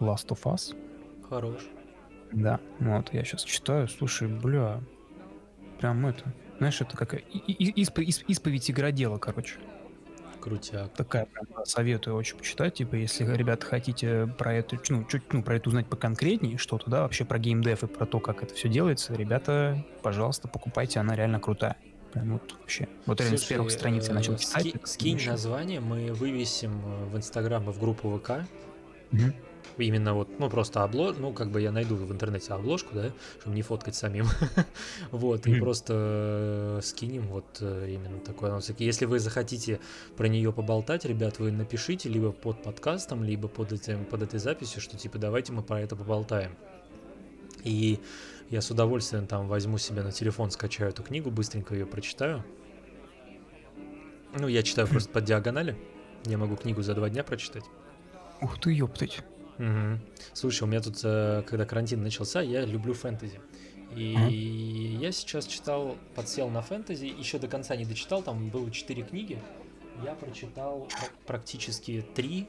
Last of Us. Хорош. Да, вот я сейчас читаю, слушай, бля, прям это, знаешь, это и- исп- исп- исповедь игродела, короче. Крутяк. Такая прям советую очень почитать, типа, если, ребята, хотите про это, ну, чуть, ну, про это узнать поконкретнее что-то, да, вообще про геймдев и про то, как это все делается, ребята, пожалуйста, покупайте, она реально крутая. Прям вот вообще. Вот реально с Слушай, первых страниц я начал э, читать. ски- это скинь вообще- название, мы вывесим э, в Инстаграм и в группу ВК. Мгм. Именно вот, ну просто облож, ну как бы я найду в интернете обложку, да, чтобы не фоткать самим. *laughs* вот, и просто э, скинем вот именно такой анонс. Если вы захотите про нее поболтать, ребят, вы напишите либо под подкастом, либо под, этим, под этой записью, что типа давайте мы про это поболтаем. И я с удовольствием там возьму себе на телефон, скачаю эту книгу, быстренько ее прочитаю. Ну, я читаю просто по диагонали. Я могу книгу за два дня прочитать. Ух ты, ёптать. Мгм. Слушай, у меня тут, э, когда карантин начался, я люблю фэнтези. И я сейчас читал, подсел на фэнтези, еще до конца не дочитал, там было четыре книги. Я прочитал пр- практически три,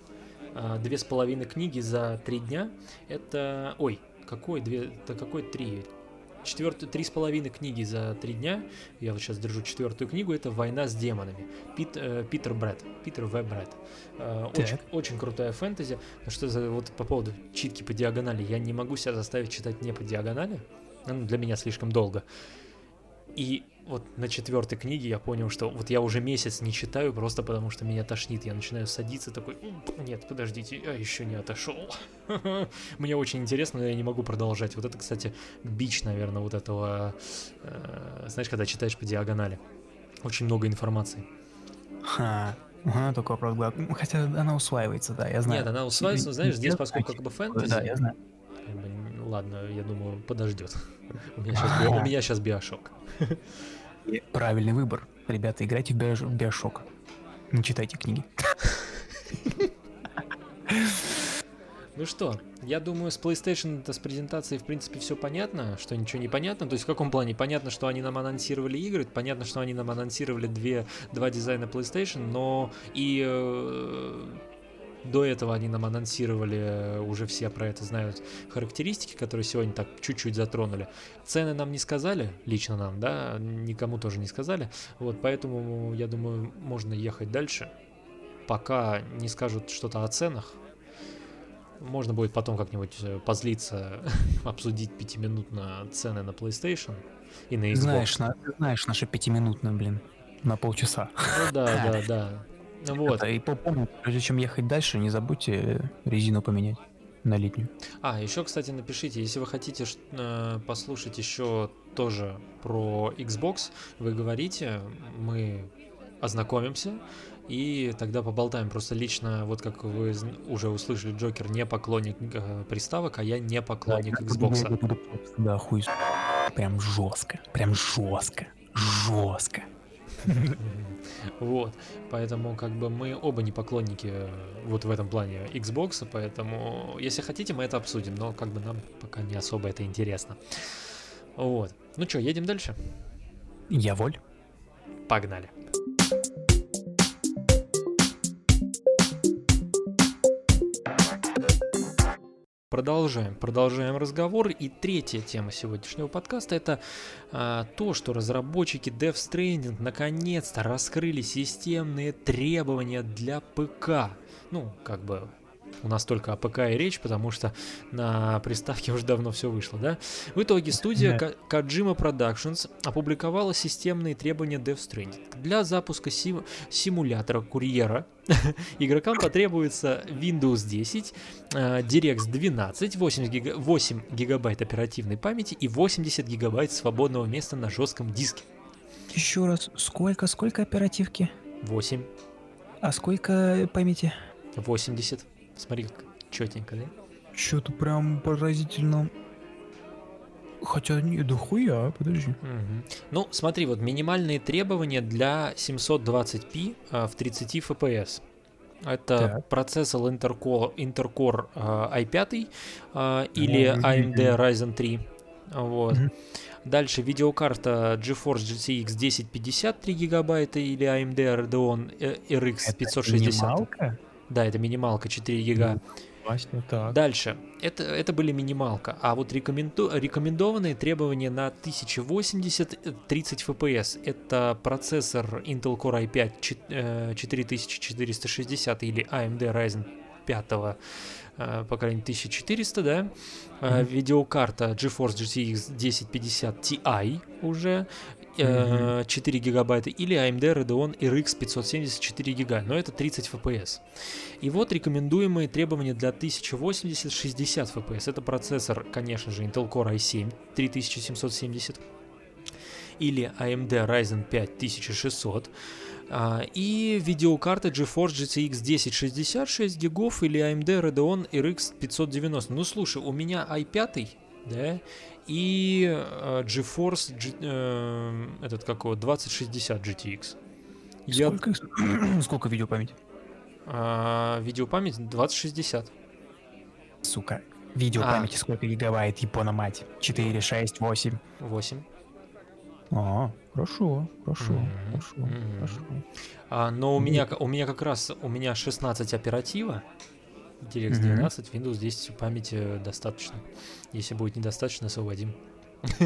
а, две с половиной книги за три дня. Это, ой, какой две, да какой три? Четвертую, три с половиной книги за три дня. Я вот сейчас держу четвертую книгу. Это «Война с демонами». Пит, э, Питер Брэд. Питер В. Брэд. Э, очень, очень крутая фэнтези. Но что за вот по поводу читки по диагонали, я не могу себя заставить читать не по диагонали. Ну, для меня слишком долго. И вот на четвертой книге я понял, что вот я уже месяц не читаю, просто потому что меня тошнит. Я начинаю садиться такой, «М, нет, подождите, я еще не отошел. *laughs* Мне очень интересно, но я не могу продолжать. Вот это, кстати, бич, наверное, вот этого, э, знаешь, когда читаешь по диагонали. Очень много информации. Ха. Ага, только вопрос глав- ну, Хотя она усваивается, да, я знаю. Нет, она усваивается, но знаешь, здесь, поскольку как бы фэнтези, Да, я знаю. ну, ладно, я думаю, подождет. *laughs* У меня *laughs* сейчас, би- у меня сейчас биошок. Правильный выбор. Ребята, играйте в в Биошок. Не читайте книги. Ну что, я думаю, с PlayStation это с презентацией в принципе все понятно, что ничего не понятно. То есть в каком плане? Понятно, что они нам анонсировали игры, понятно, что они нам анонсировали две, два дизайна PlayStation, но и э, до этого они нам анонсировали, э, уже все про это знают, характеристики, которые сегодня так чуть-чуть затронули. Цены нам не сказали, лично нам, да, никому тоже не сказали. Вот, поэтому, я думаю, можно ехать дальше. Пока не скажут что-то о ценах, можно будет потом как-нибудь э, позлиться, *laughs* обсудить пятиминутно цены на PlayStation и на Xbox. Знаешь, на, знаешь, наша пятиминутная, блин, на полчаса. Ну да, *laughs* да, да. Вот. Это, и помните, прежде чем ехать дальше, не забудьте резину поменять на летнюю. А, еще, кстати, напишите, если вы хотите э, послушать еще тоже про Xbox, вы говорите, мы ознакомимся и тогда поболтаем. Просто лично, вот как вы уже услышали, Джокер не поклонник э, приставок, а я не поклонник Xbox. Да, хуй. Прям жестко, прям жестко, жестко. *laughs* Вот, поэтому как бы мы оба не поклонники э, вот в этом плане Xbox, поэтому если хотите, мы это обсудим, но как бы нам пока не особо это интересно. Вот. Ну что, едем дальше? Я воль. Погнали. Продолжаем, продолжаем разговор. И третья тема сегодняшнего подкаста это а, то, что разработчики Death Stranding наконец-то раскрыли системные требования для ПК. Ну, как бы у нас только о ПК и речь, потому что на приставке *laughs* уже давно все вышло, да? В итоге студия. Ка- Kojima Productions опубликовала системные требования Death Stranding. Для запуска сим- симулятора курьера *laughs* игрокам потребуется Windows 10, э, DirectX 12, 8, гига- 8 гигабайт оперативной памяти и 80 гигабайт свободного места на жестком диске. Еще раз, сколько, сколько оперативки? 8, А сколько памяти? 80. Смотри, как четенько, да? Что-то прям поразительно. Хотя не, да хуя, подожди. Мгм. Ну, смотри, вот минимальные требования для 720p а, в 30 FPS. Это Так. процессор Intel Core, Intel Core, а, i5 а, или Мгм. AMD Ryzen 3. Вот. Мгм. Дальше видеокарта GeForce GTX 1050 3 гигабайта или AMD Radeon RX 560. минималка? Да, это минималка 4 гига. Вася, так. Дальше. Это, это были минималка. А вот рекоменду- рекомендованные требования на 1080 э, 30 FPS. Это процессор Intel Core i5 чет- э, 4460 или AMD Ryzen 5 э, по крайней мере 1400, да. Мгм. Видеокарта GeForce GTX 1050 Ti уже. Э, 4 гигабайта или AMD Radeon RX 570 4 гига, но это 30 FPS. И вот рекомендуемые требования для 1080 60 FPS. Это процессор, конечно же, Intel Core i7 3770 или AMD Ryzen 5 1600 а, и видеокарта GeForce GTX 1060 6 гигов или AMD Radeon RX 590. Ну слушай, у меня i5, да, и э, GeForce G- э, этот какого 2060 GTX. Я Сколько, *clears throat* сколько видеопамяти? а, видеопамять 2060. Сука. А. Видеопамяти сколько гигабайт, япона мать? 4, 6, 8. 8. А, хорошо, хорошо, Мгм, хорошо, мгм. хорошо. А, но у Ну. меня, у меня как раз у меня 16 оператива, DirectX Мгм. 12, Windows 10 памяти достаточно. Если будет недостаточно, освободим. *laughs*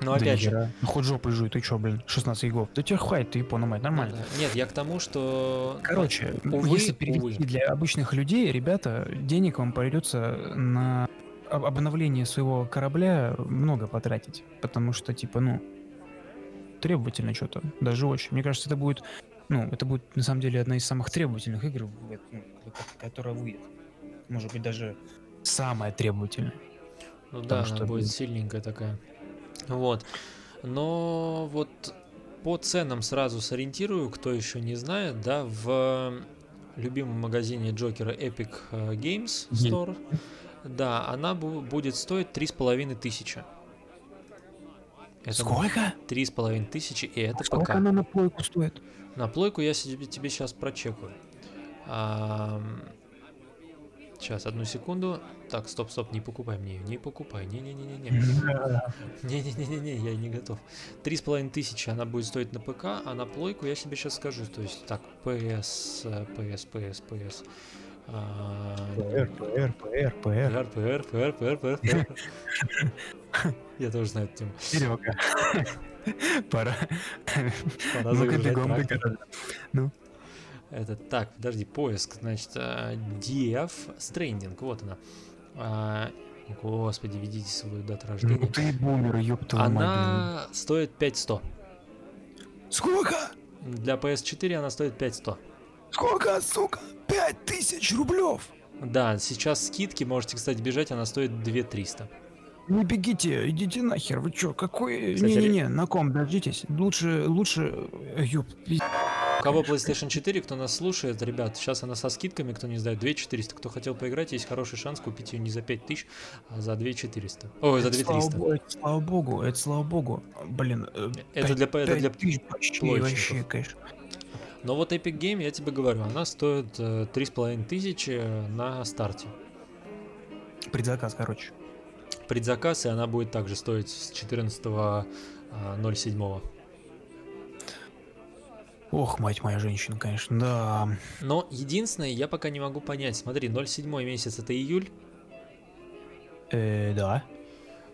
Да опять же, нихера. Ну, хоть жопой жуй, ты чё, блин, 16 гигов. Да тебе хватит, ты япона мать, нормально. нет, я к тому, что... Короче, увы, если перевести увы. для обычных людей, ребята, денег вам придется на об- обновление своего корабля много потратить. Потому что, типа, ну, требовательно что-то. Даже очень. Мне кажется, это будет, ну, это будет на самом деле одна из самых требовательных игр, ну, ко- которая выйдет. Может быть, даже самая требовательная. Ну Потому да, что, она будет сильненькая такая. Вот. Но вот по ценам сразу сориентирую, кто еще не знает, да, в любимом магазине Джокера Epic э, Games. Store, да, она бу- будет стоить три с половиной тысячи. Это Сколько? Три с половиной тысячи, и это Сколько пока. она на плойку стоит? На плойку я себе, тебе сейчас прочекаю. Ам, Сейчас, одну секунду. Так, стоп, стоп, не покупай мне ее, не покупай. Не-не-не-не-не. *laughs* Не-не-не-не, я не готов. Три с половиной тысячи она будет стоить на ПК, а на плойку я себе сейчас скажу. То есть, так, PS, PS, PS, PS. а, ПР, ПР, ПР, ПР. PR, PR, PR, PR, PR. Я тоже знаю эту тему. Серега. *laughs* *laughs* Пора. Пора загружать гаража. Это так, подожди, поиск, значит, DF Stranding, вот она. А, Господи, ведите свою дату Ну рождения. ты бумер, ёб твою мать, Она стоит 5100. блин. Сколько? Для PS4 она стоит 5100. Сколько, сука? Пять тысяч рублев! Да, сейчас скидки, можете, кстати, бежать, она стоит 2300. Не бегите, идите нахер, вы чё, какой... Не-не-не, на ком, дождитесь. Лучше, лучше... э, Ёб, пи- У кого PlayStation 4, кто нас слушает, ребят, сейчас она со скидками, кто не знает, 2400. Кто хотел поиграть, есть хороший шанс купить ее не за 5000, а за 2400. Ой, за это слава 2300. бо- это слава богу, это слава богу. Блин, э, Это для, это пять для почти вообще, конечно. Но вот Epic Game, я тебе говорю, она стоит э, 3500 на старте. Предзаказ, короче. Предзаказ, и она будет также стоить с 14.07. Ох, мать моя женщина, конечно, да. Но единственное, я пока не могу понять. Смотри, 07 месяц это июль, Э, да.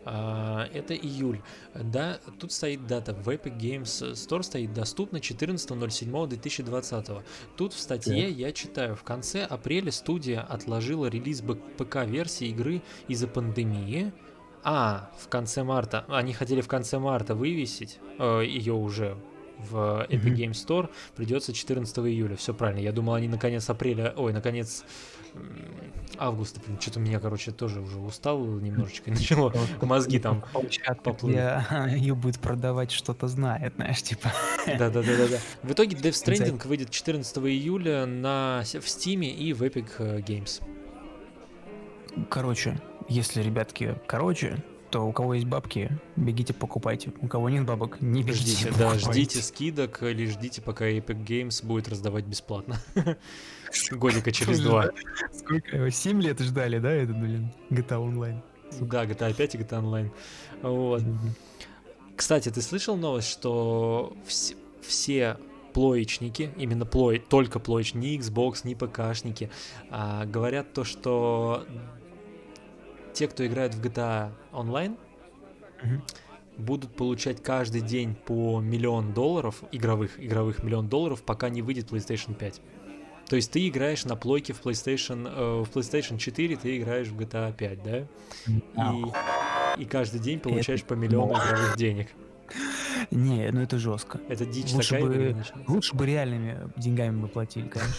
а, это июль. Да, тут стоит дата. В Epic Games Store стоит доступно 14.07.2020. Тут в статье я читаю, в конце апреля студия отложила релиз ПК-версии игры из-за пандемии. А, в конце марта. Они хотели в конце марта вывесить ее уже в Epic Мгм. Games Store. Придется 14 июля. Все правильно. Я думал, они наконец апреля. Ой, наконец м, августа. Блин, что-то меня, короче, тоже уже устал немножечко. *laughs* Начало *laughs* мозги там. Поплыли. ее *laughs* будет продавать, что-то знает, знаешь, типа. Да, да, да, да, да. В итоге Death Stranding выйдет 14 июля на, в Steam и в Epic э, Games. Короче, если, ребятки, короче, то у кого есть бабки, бегите покупайте. У кого нет бабок, не бегите Ждите, да, покупайте. ждите скидок или ждите, пока Epic Games будет раздавать бесплатно. *laughs* Годика через два. да? Сколько? 7 лет ждали, да, этот, блин, GTA Online? Да, GTA 5 и GTA Online. Вот. Кстати, ты слышал новость, что вс- все плоечники, именно плой, только плоич, ни Xbox, ни ПКшники, а, говорят то, что те, кто играет в GTA Online, будут получать каждый день по миллион долларов, игровых, игровых миллион долларов, пока не выйдет PlayStation 5. То есть ты играешь на плойке в PlayStation, э, в PlayStation 4, ты играешь в GTA 5, да? И, и каждый день получаешь по миллиону игровых денег. Не, ну это жестко. Это дичь Лучше такая. бы-. Лучше бы реальными деньгами бы платили, конечно.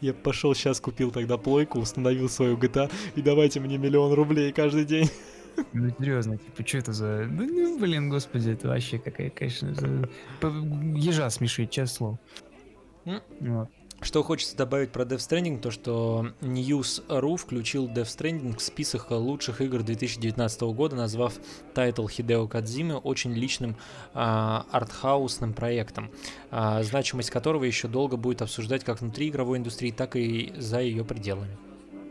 Я пошел сейчас купил тогда плойку, установил свою GTA и давайте мне миллион рублей каждый день. Ну серьезно, типа, что это за... Ну, ну, блин, господи, это вообще какая, конечно, за- ежа смешить, честное слово. Вот. Что хочется добавить про Death Stranding, то что News.ru включил Death Stranding в список лучших игр 2019 года, назвав тайтл Хидео Кадзимы очень личным а, артхаусным проектом, а, значимость которого еще долго будет обсуждать как внутри игровой индустрии, так и за ее пределами.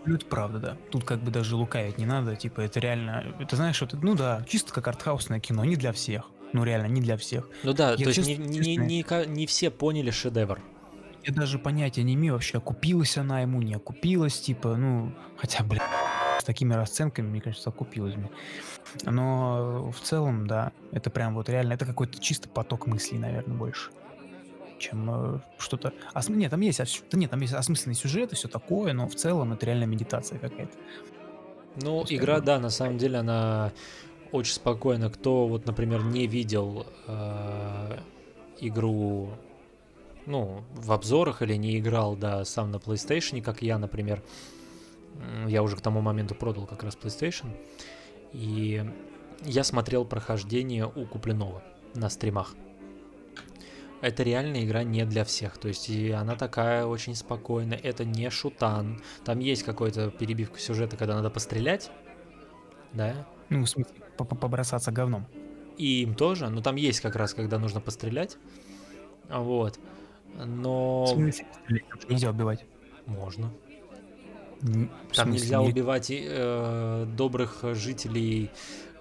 Ну, это правда, да. Тут как бы даже лукавить не надо, типа, это реально... Это знаешь, вот, ну да, чисто как артхаусное кино, не для всех. Ну реально, не для всех. Ну да, Я то есть честно- не, не- не не все поняли шедевр. Я даже понятия не имею вообще, окупилась она ему, не окупилась, типа, ну, хотя, блин, с такими расценками, мне кажется, окупилась бы. Но в целом, да, это прям вот реально, это какой-то чисто поток мыслей, наверное, больше, чем э, что-то... Осм- Нет, там есть, ос- да нет, там есть осмысленный сюжет и все такое, но в целом это реально медитация какая-то. Ну, есть игра, как да, на самом деле, она очень спокойна. Кто, вот, например, не видел э, игру, ну, в обзорах или не играл, да, сам на PlayStation, как я, например, я уже к тому моменту продал как раз PlayStation, и я смотрел прохождение у Куплинова на стримах. Это реальная игра не для всех, то есть и она такая очень спокойная, это не шутан, там есть какой-то перебивка сюжета, когда надо пострелять, да, Ну, в смысле, по- по- побросаться говном. и им тоже, но там есть как раз, когда нужно пострелять, вот, но В смысле, нельзя убивать. можно. Н- Там нельзя не- убивать э, добрых жителей,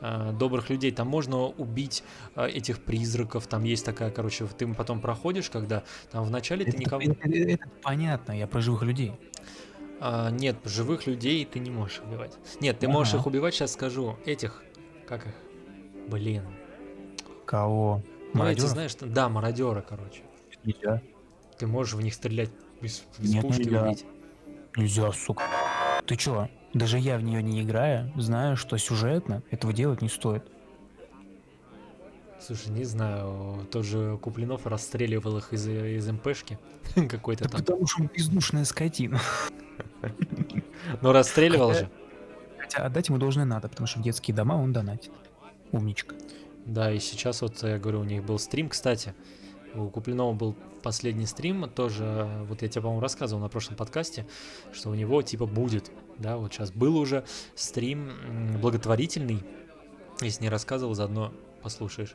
э, добрых людей. Там можно убить э, этих призраков. Там есть такая, короче, ты потом проходишь, когда там вначале ты Это, никого... это- это понятно, я про живых людей. А, нет, живых людей ты не можешь убивать. Нет, ты можешь Ага. их убивать, сейчас скажу. Этих, как их? Блин. Кого? Ну, эти, Мародеров? знаешь, да, мародеры, короче. Нельзя. Ты можешь в них стрелять из, из Нет, пушки нельзя. убить. Нельзя, сука. Ты чё? Даже я в нее не играя, знаю, что сюжетно этого делать не стоит. Слушай, не знаю, тот же Куплинов расстреливал их из, из МПшки *laughs* какой-то Да там. потому что он бездушная скотина. Но расстреливал Хотя- же. Хотя отдать ему должное надо, потому что в детские дома он донатит. Умничка. Да, и сейчас вот, я говорю, у них был стрим, кстати. У Куплинова был последний стрим, тоже, вот я тебе, по-моему, рассказывал на прошлом подкасте, что у него, типа, будет, да, вот сейчас был уже стрим благотворительный, если не рассказывал, заодно послушаешь.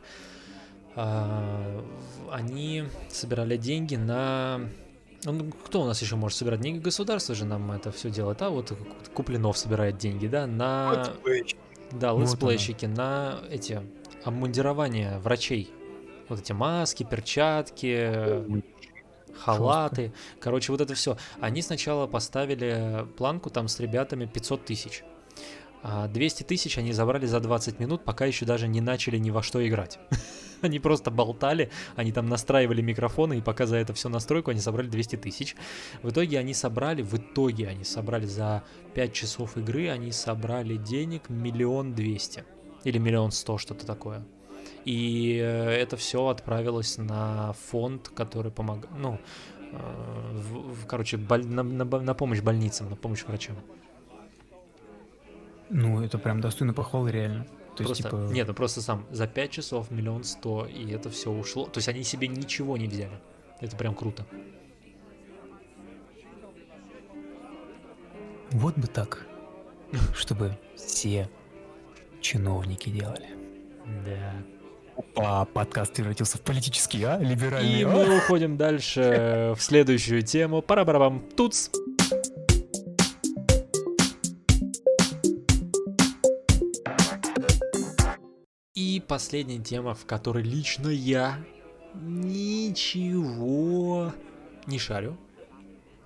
А, Они собирали деньги на... Ну, кто у нас еще может собирать деньги? Государство же нам это все делает, а вот Куплинов собирает деньги, да, на... Да, Вот летсплейщики на эти обмундирования врачей. Вот эти маски, перчатки, халаты. Короче, вот это все. Они сначала поставили планку там с ребятами 500 тысяч. А 200 тысяч они забрали за 20 минут, пока еще даже не начали ни во что играть. *laughs* Они просто болтали, они там настраивали микрофоны, и пока за это все настройку они собрали 200 тысяч. В итоге они собрали, в итоге они собрали за 5 часов игры, они собрали денег миллион двести. Или миллион сто, что-то такое. И э, это все отправилось на фонд, который помогает, ну, э, в- в- короче, боль- на, на на помощь больницам, на помощь врачам. Ну, это прям достойно похвалы, реально. То есть, просто, типа, нет, ну просто сам, за 5 часов миллион сто, и это все ушло. То есть они себе ничего не взяли. Это прям круто. вот бы так, чтобы все чиновники делали. Да. Опа, подкаст превратился в политический, а? Либеральный, И мы уходим дальше *laughs* в следующую тему. Пара-барабам. Туц. И последняя тема, в которой лично я ничего не шарю,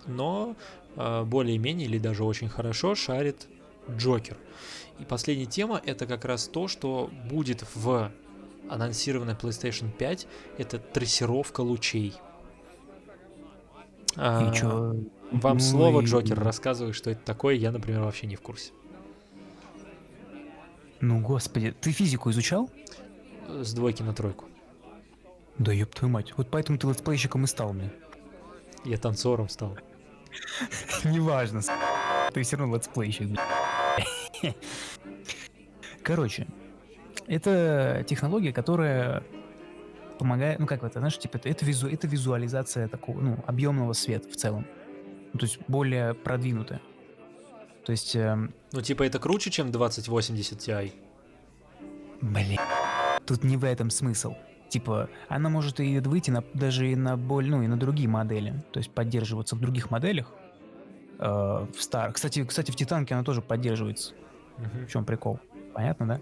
но э, более-менее или даже очень хорошо шарит Джокер. И последняя тема это как раз то, что будет в анонсированной PlayStation 5, это трассировка лучей. А, И чё? Вам Ну слово, и- Джокер, рассказывай, что это такое, я, например, вообще не в курсе. Ну, господи, ты физику изучал? Э, С двойки на тройку. Да ёб твою мать. Вот поэтому ты летсплейщиком и стал мне. Я танцором стал. *laughs* Неважно, ты все равно летсплейщик. *laughs* Короче, это технология, которая помогает, ну как это, знаешь, типа это, это, визу, это визуализация такого, ну, объемного света в целом. Ну, то есть более продвинутая. То есть, эм, Ну, типа, это круче, чем 2080 Ti. блин, тут не в этом смысл. Типа, она может и выйти на, даже и на боль, ну, и на другие модели. То есть поддерживаться в других моделях. э, в старых. Кстати, кстати, в Титанке она тоже поддерживается. Мгм. В чем прикол? Понятно, да?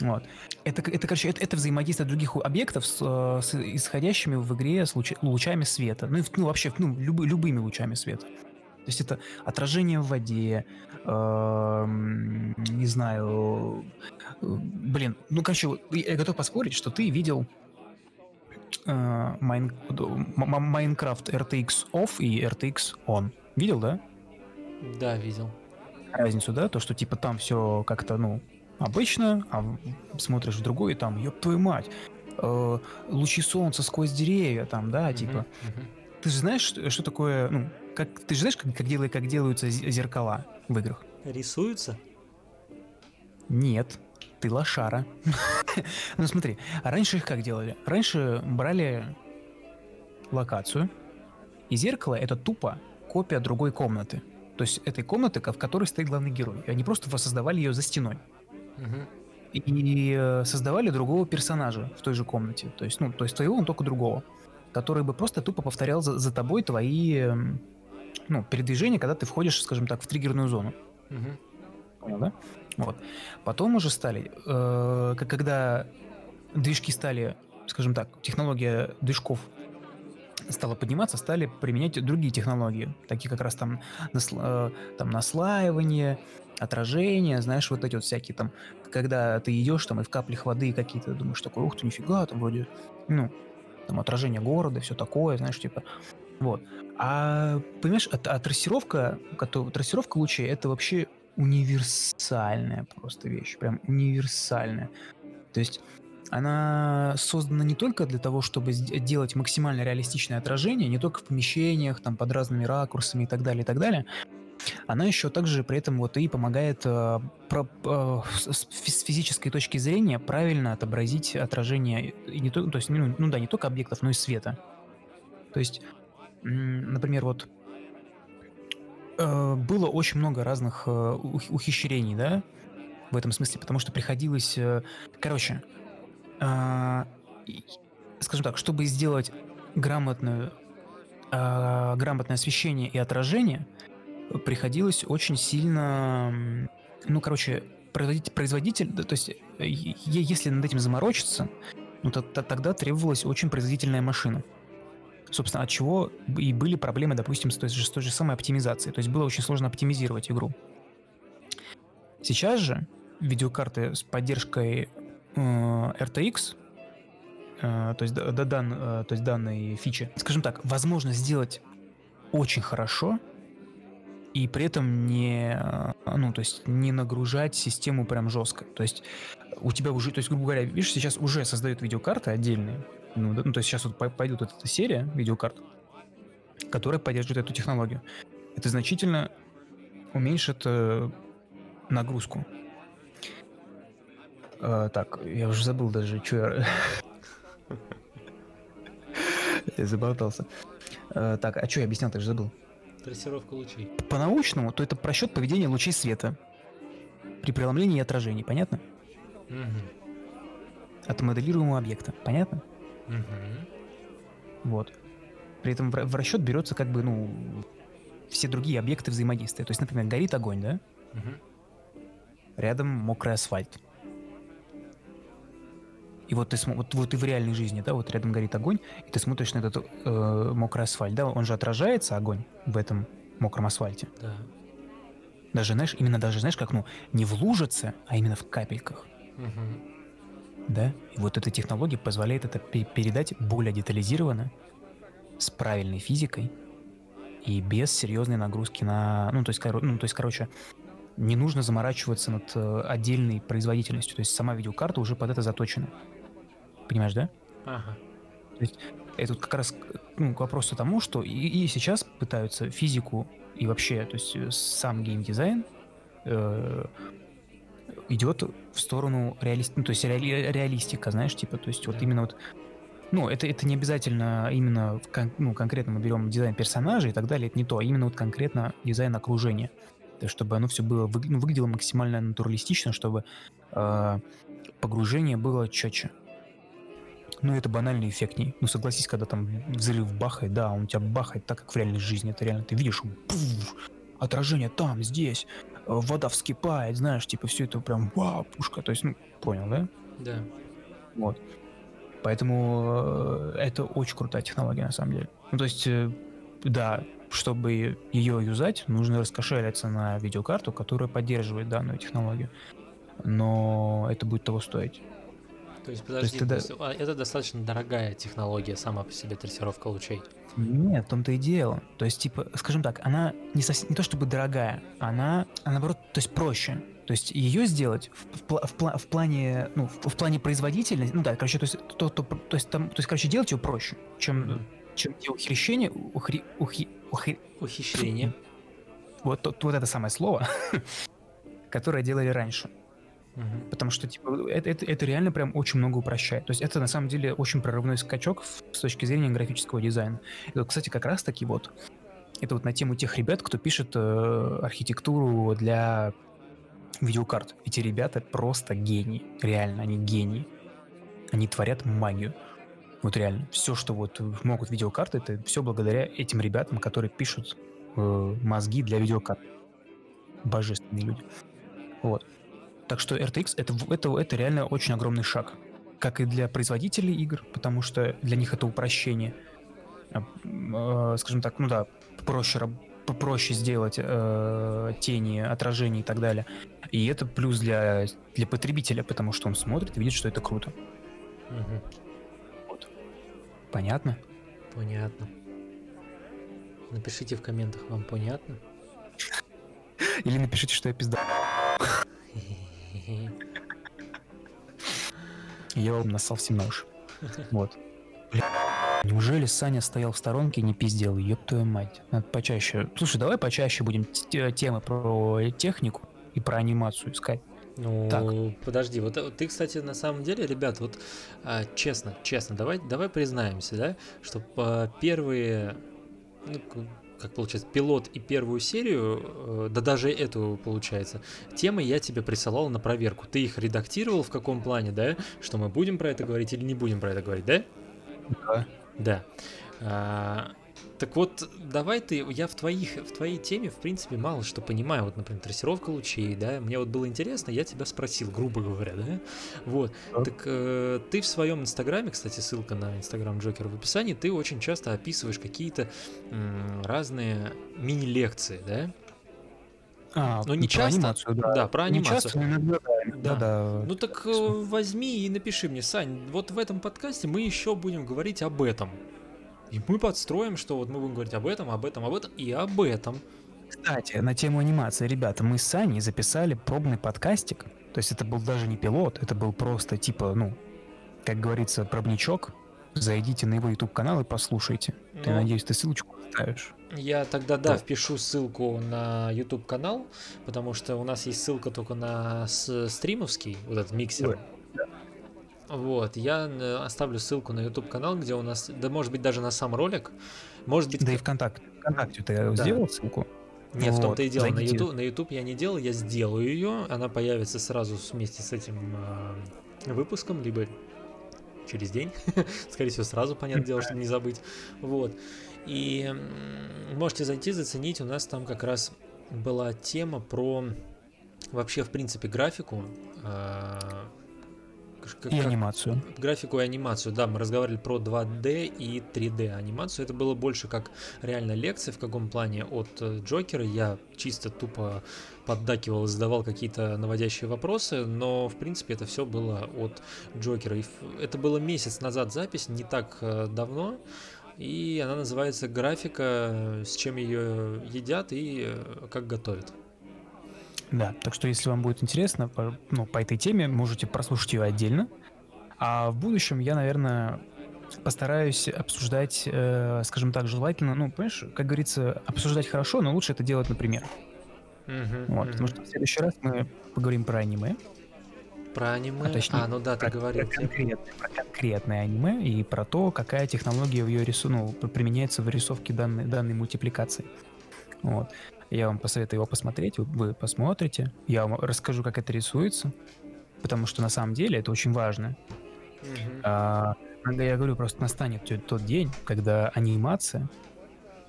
Вот. Это, это короче, это, это взаимодействие других объектов с, э, с исходящими в игре с луча- лучами света. Ну, и ну вообще, ну, любы- любыми лучами света. То есть это отражение в воде, эм, не знаю, э, блин, ну, короче, я готов поспорить, что ты видел э, Майн- Майнкрафт RTX Off и RTX On. Видел, да? Да, видел. разницу, да, то, что типа там все как-то, ну, обычно, а смотришь в другой, и там, ёб твою мать, э, лучи солнца сквозь деревья, там, да, Мгм, типа. мгм. Ты же знаешь, что, что такое, ну, как, ты же знаешь, как, как, делают, как делаются зеркала в играх? Рисуются? Нет, ты лошара. *laughs* Ну смотри, а раньше их как делали? Раньше брали локацию, и зеркало это тупо копия другой комнаты. То есть этой комнаты, ко- в которой стоит главный герой. И они просто воссоздавали ее за стеной. Мгм. И э, создавали другого персонажа в той же комнате. То есть, ну, то есть твоего, он только другого. Который бы просто тупо повторял за, за тобой твои, эм, ну, передвижение, когда ты входишь, скажем так, в триггерную зону. Мгм. Понял, да? Вот. Потом уже стали, э, когда движки стали, скажем так, технология движков стала подниматься, стали применять другие технологии, такие как раз там, насла- э, там наслаивание, отражение, знаешь, вот эти вот всякие там, когда ты идешь там и в каплях воды какие-то, думаешь такой, ух ты, нифига, там вроде, ну, там отражение города, все такое, знаешь, типа, вот. А, понимаешь, а, а трассировка, трассировка лучей, это вообще универсальная просто вещь, прям универсальная. То есть она создана не только для того, чтобы делать максимально реалистичное отражение, не только в помещениях, там, под разными ракурсами и так далее, и так далее, она еще также при этом вот и помогает э, про- э, с, с фи- с физической точки зрения правильно отобразить отражение, и не то, то есть, ну, ну да, не только объектов, но и света. То есть, например, вот э, было очень много разных э, ух- ухищрений, да, в этом смысле, потому что приходилось, э, короче, и- скажем так, чтобы сделать грамотную, а, грамотное освещение и отражение, приходилось очень сильно, ну, короче, производитель, производитель то есть, э, если над этим заморочиться, ну, то- то- тогда требовалась очень производительная машина. Собственно, от чего и были проблемы, допустим, с той, же, с той же самой оптимизацией. То есть было очень сложно оптимизировать игру. Сейчас же видеокарты с поддержкой э, RTX, э, то, есть, да- дан- э, то есть данной фичи, скажем так, возможно сделать очень хорошо и при этом не, э, ну, то есть не нагружать систему прям жестко. То есть у тебя уже, то есть, грубо говоря, видишь, сейчас уже создают видеокарты отдельные. Ну, ну, то есть сейчас вот пой- пойдет вот эта серия видеокарт, которая поддерживает эту технологию. Это значительно уменьшит э, нагрузку. Э, так, я уже забыл даже, что я... *laughs* Я заболтался. Э, так, а что я объяснял, ты же забыл. Трассировка лучей. По-научному, то это просчет поведения лучей света при преломлении и отражении, понятно? Мгм. От моделируемого объекта, понятно? Мгм. Вот. При этом в, расчет берется как бы, ну, все другие объекты взаимодействия. То есть, например, горит огонь, да? Мгм. Рядом мокрый асфальт. И вот ты вот, вот и в реальной жизни, да, вот рядом горит огонь, и ты смотришь на этот э, мокрый асфальт, да, он же отражается огонь в этом мокром асфальте. Да. Даже, знаешь, именно даже, знаешь, как, ну, не в лужице, а именно в капельках. Мгм. да, и вот эта технология позволяет это пе- передать более детализированно, с правильной физикой и без серьезной нагрузки на, ну то есть, коро- ну, то есть, короче, не нужно заморачиваться над э, отдельной производительностью, то есть сама видеокарта уже под это заточена, понимаешь, да? Ага. Это вот как раз ну, к вопросу тому, что и, и сейчас пытаются физику и вообще, то есть э, сам геймдизайн э, идет в сторону реалист, ну, то есть реали- реалистика, знаешь, типа, то есть вот именно вот, ну, это, это не обязательно именно, кон- ну, конкретно мы берем дизайн персонажей и так далее, это не то, а именно вот конкретно дизайн окружения, то есть чтобы оно все было, ну, выглядело максимально натуралистично, чтобы э, погружение было четче. Ну, это банальный эффектней. Ну, согласись, когда там взрыв бахает, да, он тебя бахает так, как в реальной жизни. Это реально, ты видишь, пуф, отражение там, здесь, э, вода вскипает, знаешь, типа все это прям, вау, пушка. То есть, ну, понял, да? Да. Вот. Поэтому э, это очень крутая технология, на самом деле. Ну, то есть, э, да, чтобы ее юзать, нужно раскошелиться на видеокарту, которая поддерживает данную технологию. Но это будет того стоить. То есть, подожди, то есть, а, это достаточно дорогая технология сама по себе трассировка лучей. Нет, в том-то и дело. То есть, типа, скажем так, она не, совсем, не то чтобы дорогая, она, она наоборот, то есть проще. То есть ее сделать в, в в в плане, ну, в, в плане производительности, ну да, короче, то есть, то, то, то есть, там, то есть, короче, делать ее проще, чем, Мгм. чем те ухищрения, ухри, ухи, ухи- Ухищрение. вот, вот это самое слово, *laughs* которое делали раньше. Мгм. Потому что, типа, это, это, это реально прям очень много упрощает. То есть это, на самом деле, очень прорывной скачок с точки зрения графического дизайна. Вот, кстати, как раз-таки вот, это вот на тему тех ребят, кто пишет э, архитектуру для видеокарт. Эти ребята просто гении. Реально, они гении. Они творят магию. Вот реально. Все, что вот могут видеокарты, это все благодаря этим ребятам, которые пишут э, мозги для видеокарт. Божественные люди. Вот. Так что RTX это, это, это реально очень огромный шаг. Как и для производителей игр, потому что для них это упрощение. А, э, скажем так, ну да, проще, проще сделать э, тени, отражения и так далее. И это плюс для, для потребителя, потому что он смотрит и видит, что это круто. Мгм. Понятно? Понятно. Напишите в комментах, вам понятно? Или напишите, что я пизда. Я вам нассал всем на уши. Вот. Бля, Неужели Саня стоял в сторонке и не пиздел? Ёб твою мать. Надо почаще. Слушай, давай почаще будем темы про технику и про анимацию искать. Ну, Так. подожди, вот э, ты, кстати, на самом деле, ребят, вот а, честно, честно, давай, давай признаемся, да, что а, первые, ну, как получается, пилот и первую серию, э, да даже эту, получается, темы я тебе присылал на проверку. Ты их редактировал в каком плане, да, что мы будем про это говорить или не будем про это говорить, да? Да. Да. А, так вот, давай ты, я в твоих, в твоей теме, в принципе, мало что понимаю. Вот, например, трассировка лучей, да, мне вот было интересно, я тебя спросил, грубо говоря, да? Вот. Да. Так э, ты в своем инстаграме, кстати, ссылка на инстаграм Джокера в описании, ты очень часто описываешь какие-то м, разные мини-лекции, да? А, Ну, не про часто. анимацию, да. Да, про Не анимацию. часто, но иногда, да. Да. да. Ну так э, возьми и напиши мне, Сань, вот в этом подкасте мы еще будем говорить об этом. И мы подстроим, что вот мы будем говорить об этом, об этом, об этом и об этом. Кстати, на тему анимации, ребята, мы с Саней записали пробный подкастик. То есть это был даже не пилот, это был просто типа, ну, как говорится, пробничок. Зайдите на его YouTube канал и послушайте. Ты, Ну, надеюсь, ты ссылочку оставишь. Я тогда, да, Да. впишу ссылку на YouTube канал, потому что у нас есть ссылка только на стримовский, вот этот миксер. Ой, Вот, я э, оставлю ссылку на YouTube канал, где у нас, да может быть даже на сам ролик, может быть, Да и ВКонтакте. ВКонтакте ты Да. сделал ссылку? Нет, в том-то и Вот, дело. На. YouTube, на YouTube я не делал, я сделаю ее. Она появится сразу вместе с этим э, выпуском, либо через день. *laughs* Скорее всего, сразу, понятное дело, чтобы не забыть. Вот. И можете зайти, заценить. У нас там как раз была тема про вообще, в принципе, графику. э, как- И как- анимацию. графику и анимацию, да, мы разговаривали про 2D и 3D анимацию. Это было больше как реально лекция, в каком плане от э, Джокера. Я чисто тупо поддакивал и задавал какие-то наводящие вопросы, но в принципе это все было от Джокера. И это было месяц назад запись, не так э, давно. И она называется «Графика, с чем ее едят и э, как готовят». Да, так что если вам будет интересно по, ну, по этой теме, можете прослушать ее отдельно. А в будущем я, наверное, постараюсь обсуждать, э, скажем так, желательно, ну, понимаешь, как говорится, обсуждать хорошо, но лучше это делать на примерах. Мгм, Вот, мгм. потому что в следующий раз мы поговорим про аниме, Про аниме? а точнее, а, ну да, ты про, говорил. про конкретное, про конкретное аниме и про то, какая технология в ее рису, ну, применяется в рисовке данной, данной мультипликации. Вот. Я вам посоветую его посмотреть, вы, посмотрите, я вам расскажу, как это рисуется, потому что на самом деле это очень важно. Мгм. А, я говорю, просто настанет тот- день, когда анимация,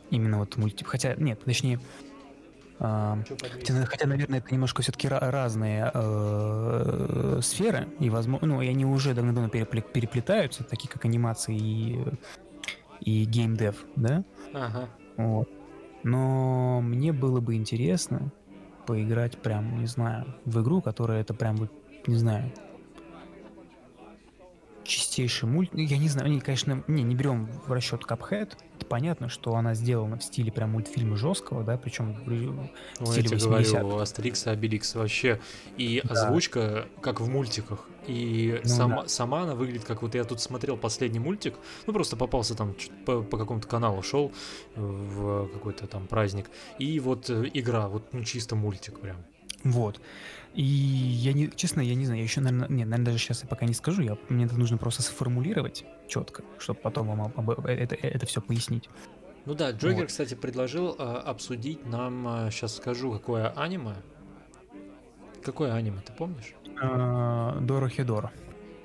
именно вот мульти... Хотя, нет, точнее, а? Хотя, хотя, наверное, это немножко все-таки разные э, сферы, и возможно, ну, и они уже давно-давно перепле- переплетаются, такие как анимация и, и геймдев, да? Ага. Вот. Но мне было бы интересно поиграть прям, не знаю, в игру, которая это прям вот, не знаю, чистейший мульт. ну, Я не знаю, не, конечно, не, не берем в расчет Cuphead. Это понятно, что она сделана в стиле прям мультфильма жесткого, да, причем в я стиле тебе 80-х. говорю, Астерикс и Обеликс вообще. И Да. озвучка, как в мультиках. И Ну сама, сама она выглядит, как вот я тут смотрел последний мультик. Ну, просто попался там по, по какому-то каналу, шел в какой-то там праздник. И вот э, игра, вот ну, чисто мультик прям. Вот. И я не, честно, я не знаю, я еще, наверное, нет, наверное, даже сейчас я пока не скажу, я, мне это нужно просто сформулировать четко, чтобы потом вам об- об- это, это все пояснить. Ну да, Джокер, Вот. кстати, предложил э, обсудить нам, сейчас скажу, какое аниме. Какое аниме, ты помнишь? Дора Хедора.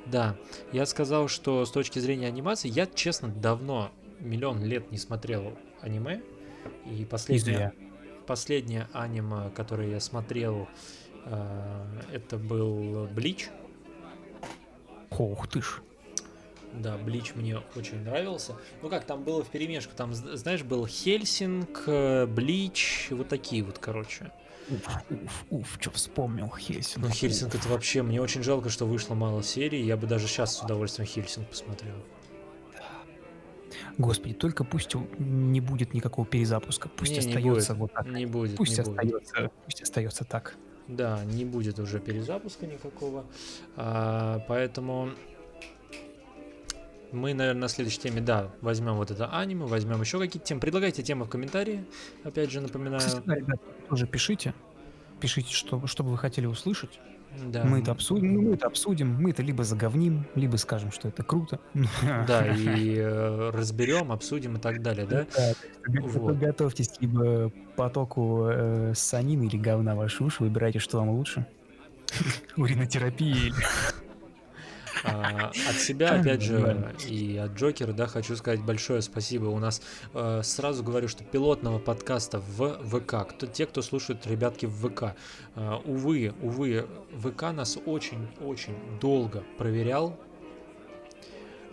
Да, я сказал, что с точки зрения анимации, я, честно, давно, миллион лет не смотрел аниме. И последнее, последнее аниме, которое я смотрел, э, это был Блич. Ох ты ж. Да, Блич мне очень нравился. Ну как, там было в перемешку, там, знаешь, был Хельсинг, э, Блич, вот такие вот, короче. Уф, уф, уф, что вспомнил Хельсинг. Ну, Хельсинг это вообще, мне очень жалко, что вышло мало серий, я бы даже сейчас с удовольствием Хельсинг посмотрел. Господи, только пусть не будет никакого перезапуска. Пусть Не, не остается будет, вот так. Не будет, Пусть не будет. остается, пусть остается так. Да, не будет уже перезапуска никакого. А, поэтому мы, наверное, на следующей теме, да, возьмем вот это аниме, возьмем еще какие-то темы. Предлагайте темы в комментарии. Опять же, напоминаю. Кстати, да, ребят, тоже пишите. Пишите, что, что бы вы хотели услышать. Да, Мы это обсудим, ну, мы это обсудим, мы это либо заговним, либо скажем, что это круто. Да, и э, разберем, обсудим и так далее, да? Да, Вот. Готовьтесь либо потоку э, санины или говна ваши уши, выбирайте, что вам лучше. *laughs* Уринотерапия или... А, от себя, опять же, и от Джокера, да, хочу сказать большое спасибо. У нас э, сразу говорю, что пилотного подкаста в ВК, кто, те, кто слушают ребятки в ВК, э, увы, увы, ВК нас очень-очень долго проверял,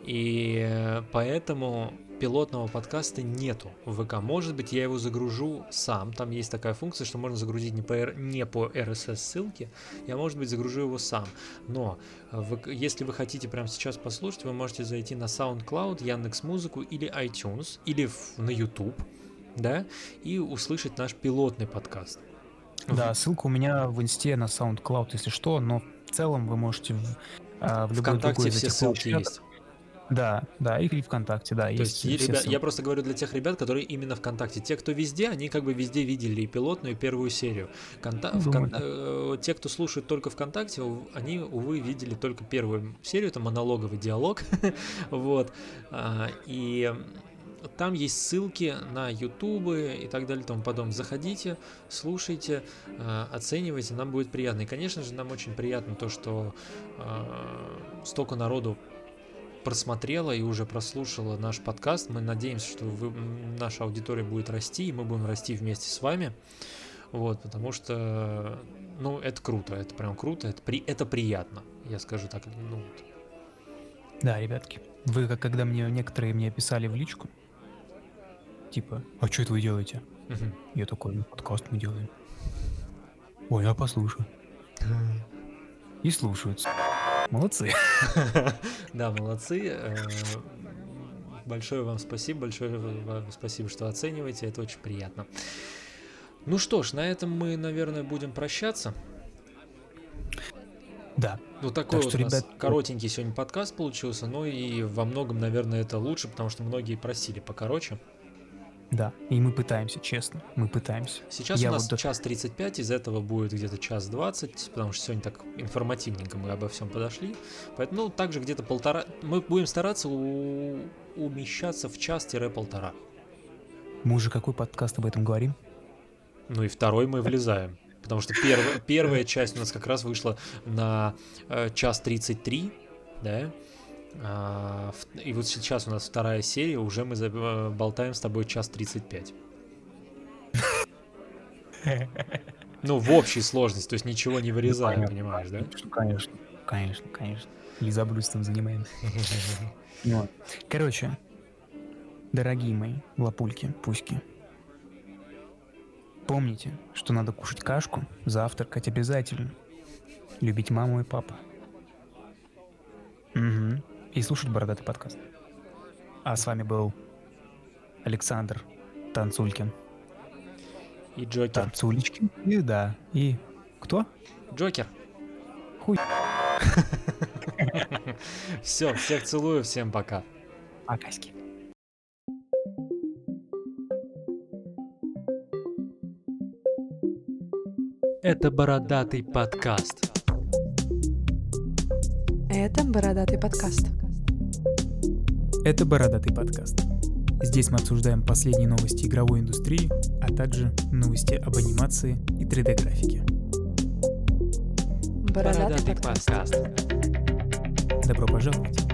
и поэтому пилотного подкаста нету в ВК. Может быть, я его загружу сам. Там есть такая функция, что можно загрузить не по, не по RSS ссылке. Я, может быть, загружу его сам. Но э, вы- если вы хотите прямо сейчас послушать, вы можете зайти на SoundCloud, Яндекс Музыку или iTunes, или в- на YouTube, да, и услышать наш пилотный подкаст. Да, ссылка у меня в инсте на SoundCloud, если что, но в целом вы можете в, а, в любой ВКонтакте другой из все ссылки есть. Да, да, и ВКонтакте, да, То есть, есть. все ребят- я просто говорю для тех ребят, которые именно ВКонтакте. Те, кто везде, они как бы везде видели и пилотную, и первую серию. Конта- вкон- думаю, да. э, Те, кто слушает только ВКонтакте, они, увы, видели только первую серию, это монологовый диалог. *laughs* вот. А, И там есть ссылки на ютубы и так далее и тому подобное. Заходите, слушайте, э, оценивайте, нам будет приятно. И, конечно же, нам очень приятно то, что э, столько народу просмотрела и уже прослушала наш подкаст. Мы надеемся, что вы- наша аудитория будет расти, и мы будем расти вместе с вами. Вот, потому что, ну, это круто, это прям круто, это, при, это приятно, я скажу так. Ну, вот. Да, ребятки, вы как когда мне некоторые мне писали в личку, типа, а что это вы делаете? Мгм. Я такой, «Ну, подкаст мы делаем. Ой, я послушаю. И слушаются. Молодцы. *laughs* Да, молодцы. э, Большое вам спасибо, большое вам спасибо, что оцениваете, это очень приятно. Ну что ж, на этом мы, наверное, будем прощаться. Да, Вот такой Так вот что, у нас ребят, коротенький сегодня подкаст получился, ну и во многом, наверное, это лучше, потому что многие просили покороче. Да. И мы пытаемся, честно, мы пытаемся. Сейчас Я у нас вот час 35, из этого будет где-то час 20, потому что сегодня так информативненько мы обо всем подошли. Поэтому ну, также где-то полтора... Мы будем стараться у- умещаться в час-полтора. Мы уже какой подкаст об этом говорим? Ну и второй мы влезаем. Потому что первая, первая часть у нас как раз вышла на э, час 33, да? А, и вот сейчас у нас вторая серия, уже мы э, болтаем с тобой час 35. Ну, в общей сложности, то есть ничего не вырезаем, понимаешь, да? Конечно, конечно, конечно. Лизоблюдством занимаемся. *laughs* Вот. Короче, дорогие мои лапульки, пуськи, помните, что надо кушать кашку, завтракать обязательно, любить маму и папу. Мгм. И слушать бородатый подкаст. А с вами был Александр Танцулькин. И Джокер. Танцулечкин. И да. И кто? Джокер. Хуй. *laughs* Все, всех целую, всем пока. Акаськи. Это бородатый подкаст. Это «Бородатый подкаст». Это «Бородатый подкаст». Здесь мы обсуждаем последние новости игровой индустрии, а также новости об анимации и 3D-графике. «Бородатый подкаст». Добро пожаловать!